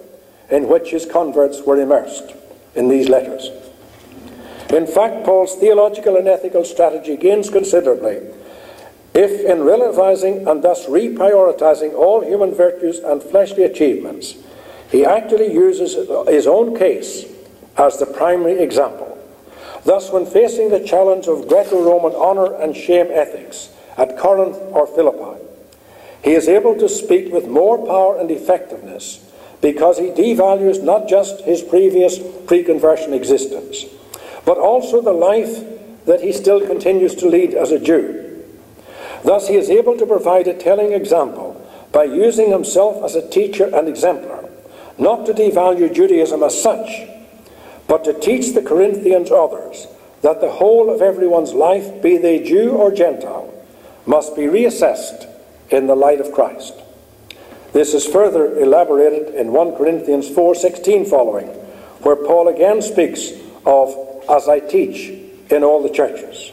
in which his converts were immersed in these letters. In fact, Paul's theological and ethical strategy gains considerably if, in relativizing and thus reprioritizing all human virtues and fleshly achievements, he actually uses his own case as the primary example. Thus, when facing the challenge of Greco Roman honour and shame ethics at Corinth or Philippi, he is able to speak with more power and effectiveness because he devalues not just his previous pre conversion existence, but also the life that he still continues to lead as a Jew. Thus, he is able to provide a telling example by using himself as a teacher and exemplar, not to devalue Judaism as such, but to teach the Corinthians others that the whole of everyone's life, be they Jew or Gentile, must be reassessed in the light of Christ. This is further elaborated in 1 Corinthians 4:16 following, where Paul again speaks of as I teach in all the churches.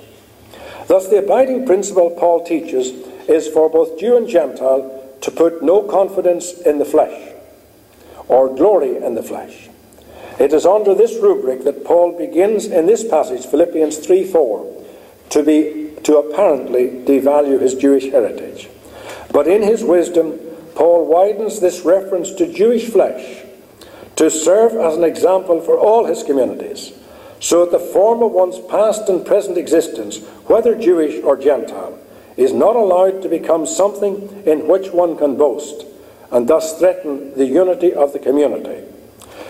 Thus the abiding principle Paul teaches is for both Jew and Gentile to put no confidence in the flesh or glory in the flesh. It is under this rubric that Paul begins in this passage, Philippians 3 4, to, be, to apparently devalue his Jewish heritage. But in his wisdom, Paul widens this reference to Jewish flesh to serve as an example for all his communities, so that the form of one's past and present existence, whether Jewish or Gentile, is not allowed to become something in which one can boast and thus threaten the unity of the community.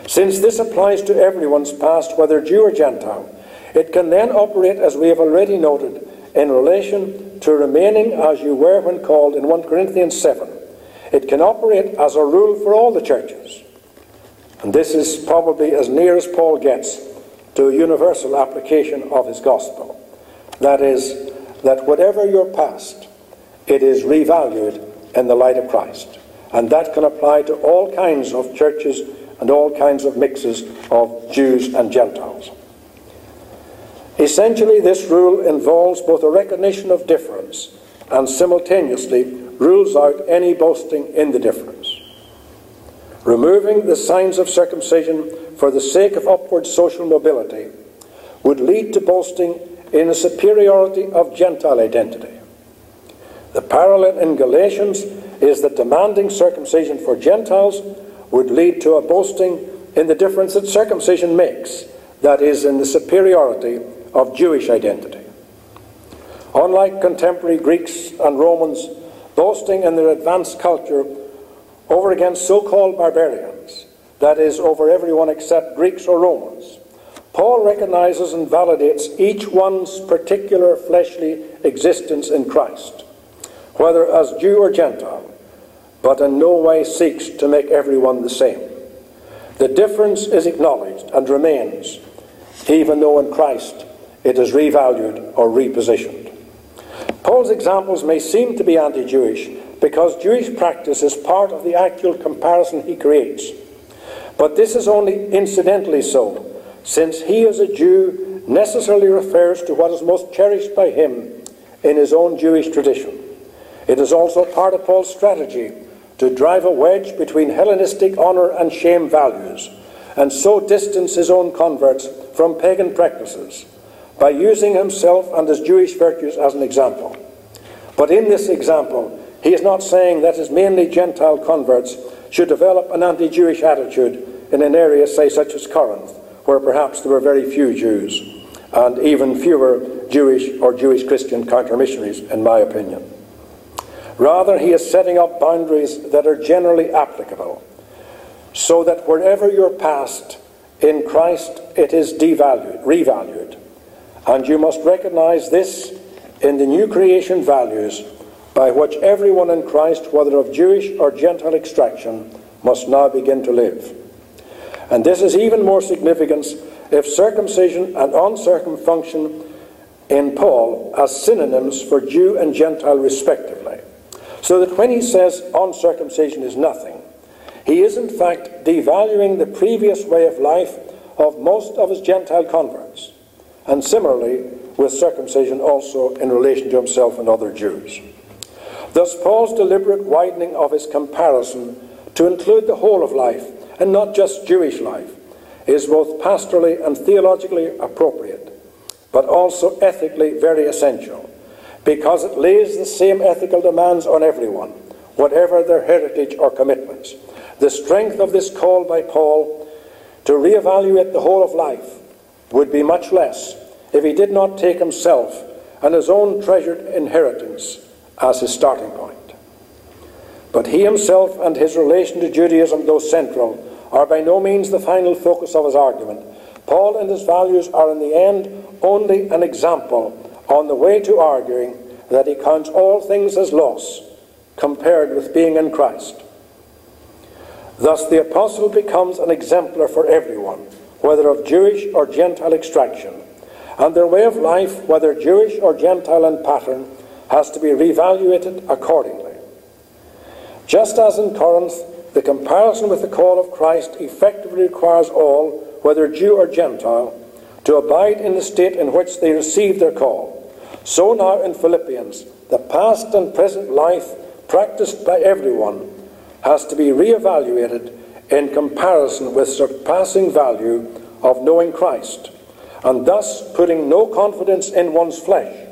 Since this applies to everyone's past, whether Jew or Gentile, it can then operate, as we have already noted, in relation to remaining as you were when called in 1 Corinthians 7. It can operate as a rule for all the churches. And this is probably as near as Paul gets to a universal application of his gospel. That is, that whatever your past, it is revalued in the light of Christ. And that can apply to all kinds of churches and all kinds of mixes of Jews and Gentiles. Essentially, this rule involves both a recognition of difference and simultaneously rules out any boasting in the difference. Removing the signs of circumcision for the sake of upward social mobility would lead to boasting in the superiority of Gentile identity. The parallel in Galatians is that demanding circumcision for Gentiles would lead to a boasting in the difference that circumcision makes, that is, in the superiority of Jewish identity. Unlike contemporary Greeks and Romans boasting in their advanced culture over against so called barbarians, that is, over everyone except Greeks or Romans, Paul recognizes and validates each one's particular fleshly existence in Christ, whether as Jew or Gentile, but in no way seeks to make everyone the same. The difference is acknowledged and remains, even though in Christ it is revalued or repositioned. Paul's examples may seem to be anti Jewish because Jewish practice is part of the actual comparison he creates. But this is only incidentally so, since he as a Jew necessarily refers to what is most cherished by him in his own Jewish tradition. It is also part of Paul's strategy to drive a wedge between Hellenistic honour and shame values, and so distance his own converts from pagan practices by using himself and his Jewish virtues as an example. But in this example, he is not saying that his mainly Gentile converts should develop an anti Jewish attitude in an area, say, such as Corinth, where perhaps there were very few Jews, and even fewer Jewish or Jewish Christian counter missionaries, in my opinion. Rather, he is setting up boundaries that are generally applicable, so that wherever you're passed in Christ, it is devalued, revalued. And you must recognize this in the new creation values by which everyone in Christ, whether of Jewish or Gentile extraction, must now begin to live. And this is even more significant if circumcision and uncircum function in Paul as synonyms for Jew and Gentile respectively. So that when he says uncircumcision is nothing, he is in fact devaluing the previous way of life of most of his Gentile converts, and similarly with circumcision also in relation to himself and other Jews. Thus, Paul's deliberate widening of his comparison to include the whole of life and not just Jewish life is both pastorally and theologically appropriate, but also ethically very essential, because it lays the same ethical demands on everyone, whatever their heritage or commitments. The strength of this call by Paul to reevaluate the whole of life would be much less if he did not take himself and his own treasured inheritance as his starting point. But he himself and his relation to Judaism, though central, are by no means the final focus of his argument. Paul and his values are in the end only an example on the way to arguing that he counts all things as loss compared with being in Christ. Thus, the apostle becomes an exemplar for everyone, whether of Jewish or Gentile extraction, and their way of life, whether Jewish or Gentile in pattern, has to be reevaluated accordingly. Just as in Corinth, the comparison with the call of Christ effectively requires all, whether Jew or Gentile, to abide in the state in which they received their call. So now in Philippians, the past and present life practiced by everyone has to be re-evaluated in comparison with surpassing value of knowing Christ, and thus putting no confidence in one's flesh,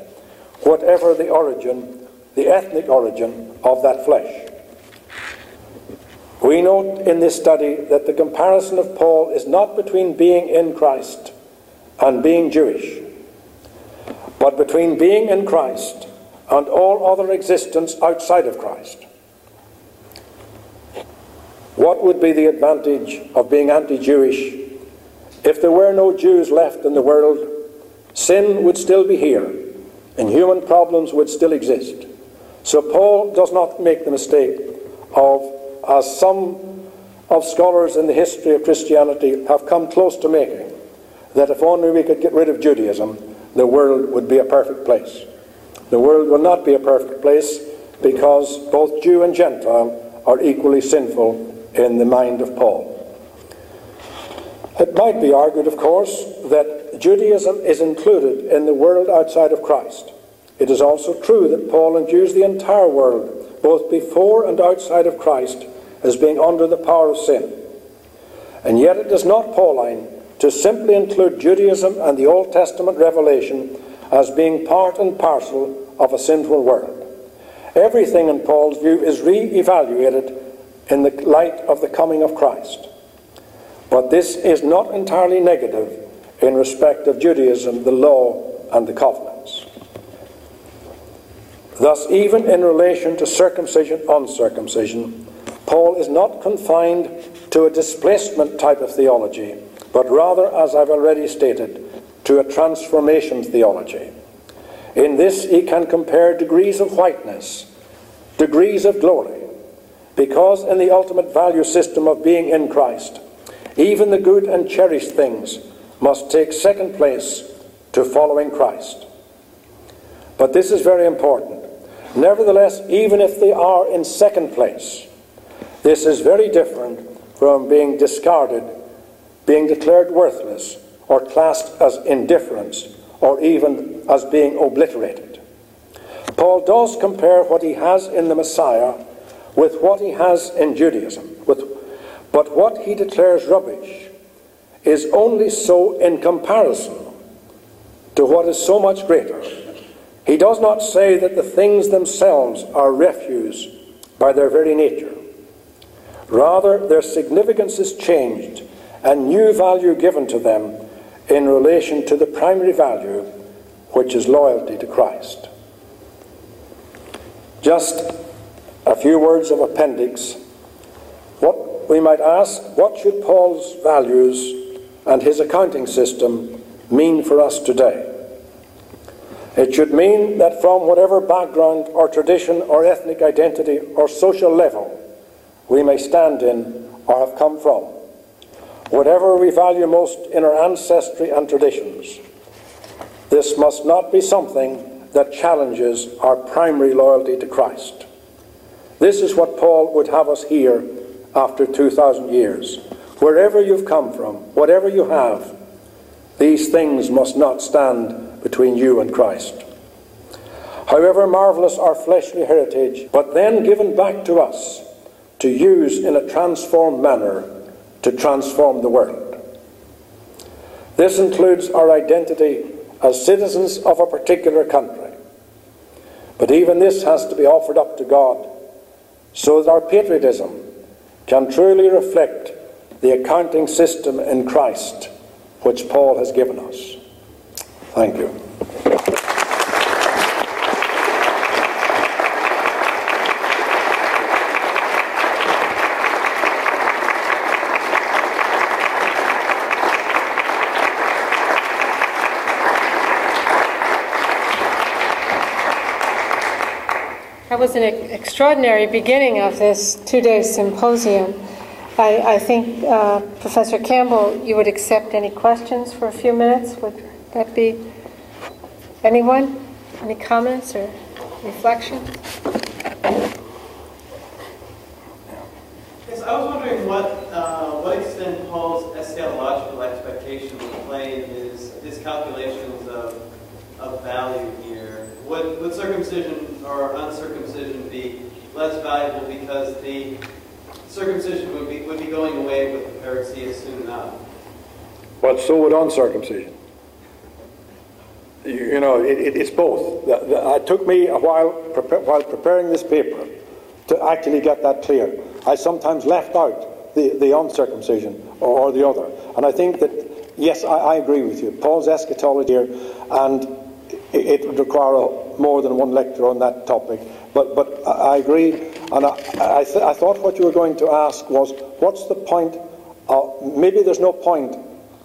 whatever the origin, the ethnic origin of that flesh. We note in this study that the comparison of Paul is not between being in Christ and being Jewish, but between being in Christ and all other existence outside of Christ. What would be the advantage of being anti Jewish if there were no Jews left in the world? Sin would still be here, and human problems would still exist. So Paul does not make the mistake of, as some of scholars in the history of Christianity have come close to making, that if only we could get rid of Judaism, the world would be a perfect place. The world will not be a perfect place because both Jew and Gentile are equally sinful in the mind of Paul. It might be argued, of course, that Judaism is included in the world outside of Christ. It is also true that Paul endues the entire world, both before and outside of Christ, as being under the power of sin. And yet it is not Pauline to simply include Judaism and the Old Testament revelation as being part and parcel of a sinful world. Everything in Paul's view is re evaluated in the light of the coming of Christ. But this is not entirely negative in respect of Judaism, the law, and the covenants. Thus, even in relation to circumcision, uncircumcision, Paul is not confined to a displacement type of theology, but rather, as I've already stated, to a transformation theology. In this, he can compare degrees of whiteness, degrees of glory, because in the ultimate value system of being in Christ, even the good and cherished things must take second place to following Christ. But this is very important. Nevertheless, even if they are in second place, this is very different from being discarded, being declared worthless, or classed as indifference, or even as being obliterated. Paul does compare what he has in the Messiah with what he has in Judaism. With, but what he declares rubbish is only so in comparison to what is so much greater. He does not say that the things themselves are refuse by their very nature. Rather, their significance is changed and new value given to them in relation to the primary value, which is loyalty to Christ. Just a few words of appendix. What we might ask, what should Paul's values and his accounting system mean for us today? It should mean that from whatever background or tradition or ethnic identity or social level we may stand in or have come from, whatever we value most in our ancestry and traditions, this must not be something that challenges our primary loyalty to Christ. This is what Paul would have us hear after 2,000 years. Wherever you've come from, whatever you have, these things must not stand between you and Christ. however marvelous our fleshly heritage, but then given back to us to use in a transformed manner to transform the world. This includes our identity as citizens of a particular country. But even this has to be offered up to God so that our patriotism can truly reflect the accounting system in Christ which Paul has given us. Thank you. That was an extraordinary beginning of this two-day symposium. I, I think, uh, Professor Campbell, you would accept any questions for a few minutes? Would that be, anyone? Any comments or reflections? Yes, I was wondering what, uh, what extent Paul's eschatological expectation will play in his, his calculations of, of value here. Would, would circumcision or uncircumcision be less valuable because the circumcision would be, would be going away with the parousia soon enough? But so would uncircumcision. You, you know, it, it, it's both. The, the, uh, it took me a while, prepa- while preparing this paper, to actually get that clear. I sometimes left out the, the uncircumcision or, or the other. And I think that, yes, I, I agree with you. Paul's eschatology here, and it, it would require more than one lecture on that topic. But, but I agree, and I, I, th- I thought what you were going to ask was, what's the point? Of, maybe there's no point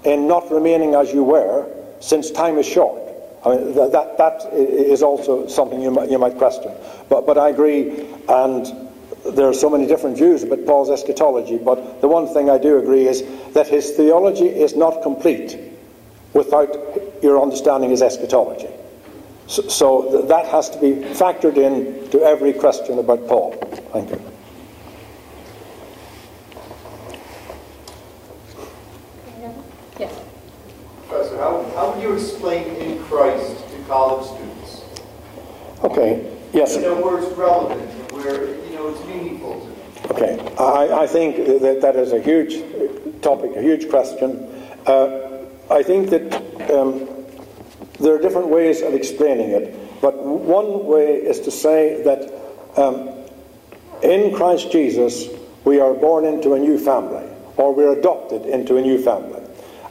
in not remaining as you were, since time is short. I mean, that, that, that is also something you you might question. But, but I agree, and there are so many different views about Paul's eschatology, but the one thing I do agree is that his theology is not complete without your understanding his eschatology. So, so that has to be factored in to every question about Paul. Thank you. Yes. Professor, how, how would you explain in Christ to college students? Okay, yes. You know, where it's relevant and where, you know, it's meaningful to them. Okay, I, I think that that is a huge topic, a huge question. Uh, I think that um, there are different ways of explaining it, but one way is to say that um, in Christ Jesus we are born into a new family, or we're adopted into a new family.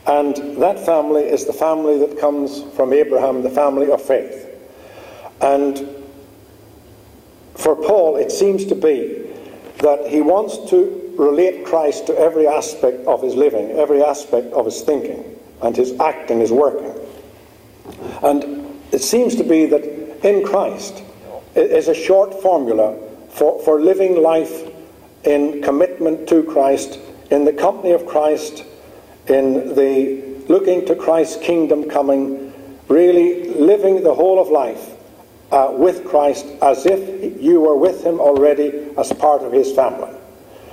And that family is the family that comes from Abraham, the family of faith. And for Paul, it seems to be that he wants to relate Christ to every aspect of his living, every aspect of his thinking, and his acting, his working. And it seems to be that in Christ is a short formula for, for living life in commitment to Christ, in the company of Christ, in the looking to Christ's kingdom coming, really living the whole of life uh, with Christ as if you were with him already as part of his family.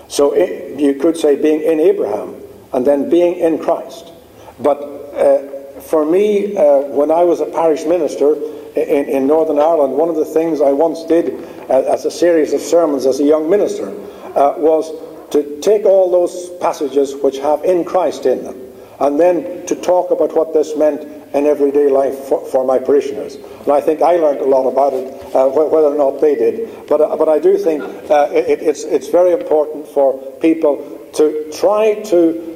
So it, you could say being in Abraham and then being in Christ. But uh, for me, uh, when I was a parish minister in, in Northern Ireland, one of the things I once did uh, as a series of sermons as a young minister uh, was to take all those passages which have in Christ in them and then to talk about what this meant in everyday life for, for my parishioners. And I think I learned a lot about it, uh, wh- whether or not they did. But, uh, but I do think uh, it, it's, it's very important for people to try to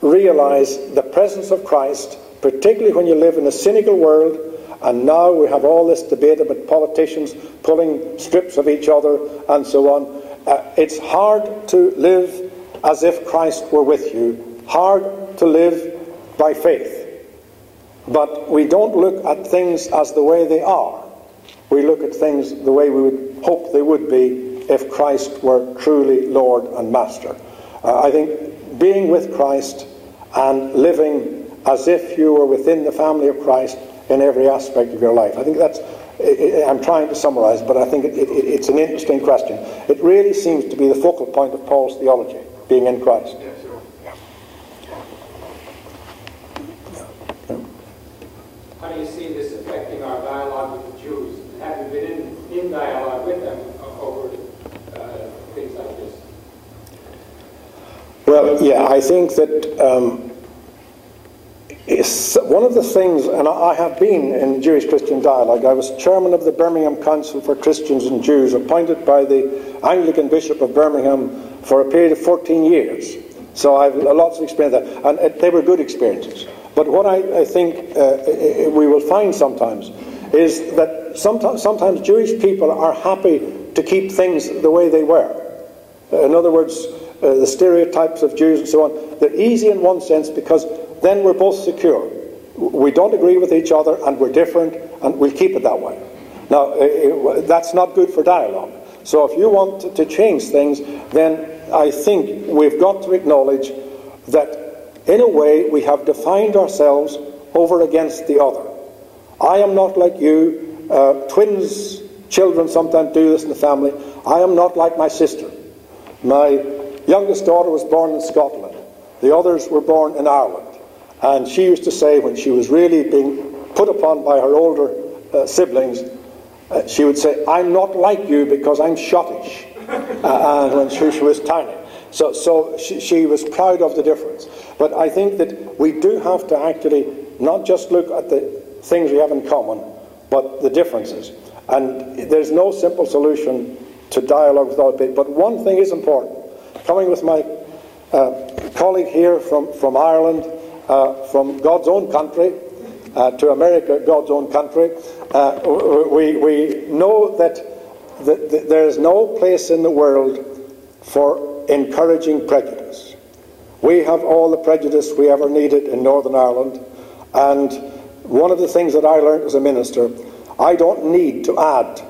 realize the presence of Christ, particularly when you live in a cynical world. And now we have all this debate about politicians pulling strips of each other and so on. Uh, it's hard to live as if Christ were with you, hard to live by faith. But we don't look at things as the way they are. We look at things the way we would hope they would be if Christ were truly Lord and Master. Uh, I think being with Christ and living as if you were within the family of Christ in every aspect of your life. I think that's, I- I- I'm trying to summarize, but I think it, it, it's an interesting question. It really seems to be the focal point of Paul's theology, being in Christ. How do you see this affecting our dialogue with the Jews? have you been in, in dialogue with them over uh, things like this? Well, yeah, I think that um, it's one of the things, and I have been in Jewish Christian dialogue. I was chairman of the Birmingham Council for Christians and Jews, appointed by the Anglican Bishop of Birmingham for a period of 14 years. So I've lots of experience there, and uh, they were good experiences. But what I, I think uh, we will find sometimes is that sometimes, sometimes Jewish people are happy to keep things the way they were. In other words, uh, the stereotypes of Jews and so on, they're easy in one sense because then we're both secure. We don't agree with each other and we're different and we'll keep it that way. Now, uh, that's not good for dialogue. So if you want to change things, then I think we've got to acknowledge that in a way we have defined ourselves over against the other. I am not like you. Uh, twins, children sometimes do this in the family. I am not like my sister. My youngest daughter was born in Scotland. The others were born in Ireland. And she used to say when she was really being put upon by her older uh, siblings, uh, she would say, I'm not like you because I'm Scottish. uh, and when she, she, was tiny. So, so she, she was proud of the difference. But I think that we do have to actually not just look at the things we have in common, but the differences. And there's no simple solution to dialogue without debate. But one thing is important. Coming with my uh, colleague here from, from Ireland, uh, from God's own country, uh, to America, God's own country, uh, we, we know that the, the, there is no place in the world for encouraging prejudice. We have all the prejudice we ever needed in Northern Ireland, and one of the things that I learned as a minister, I don't need to add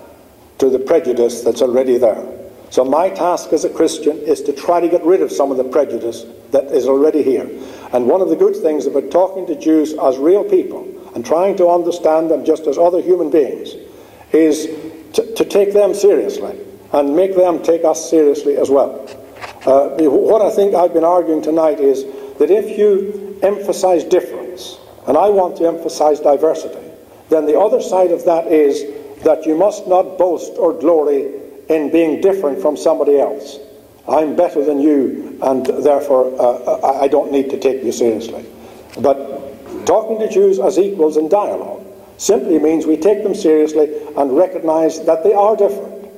to the prejudice that's already there. So my task as a Christian is to try to get rid of some of the prejudice that is already here. And one of the good things about talking to Jews as real people and trying to understand them just as other human beings is to, to take them seriously and make them take us seriously as well. Uh, what I think I've been arguing tonight is that if you emphasize difference, and I want to emphasize diversity, then the other side of that is that you must not boast or glory in being different from somebody else. I'm better than you, and therefore uh, I don't need to take you seriously. But talking to Jews as equals in dialogue simply means we take them seriously and recognize that they are different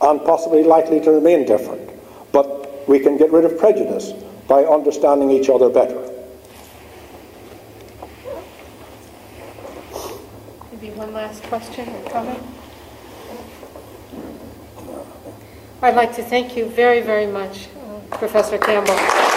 and possibly likely to remain different. But we can get rid of prejudice by understanding each other better. Maybe one last question or comment? I'd like to thank you very, very much, uh, Professor Campbell.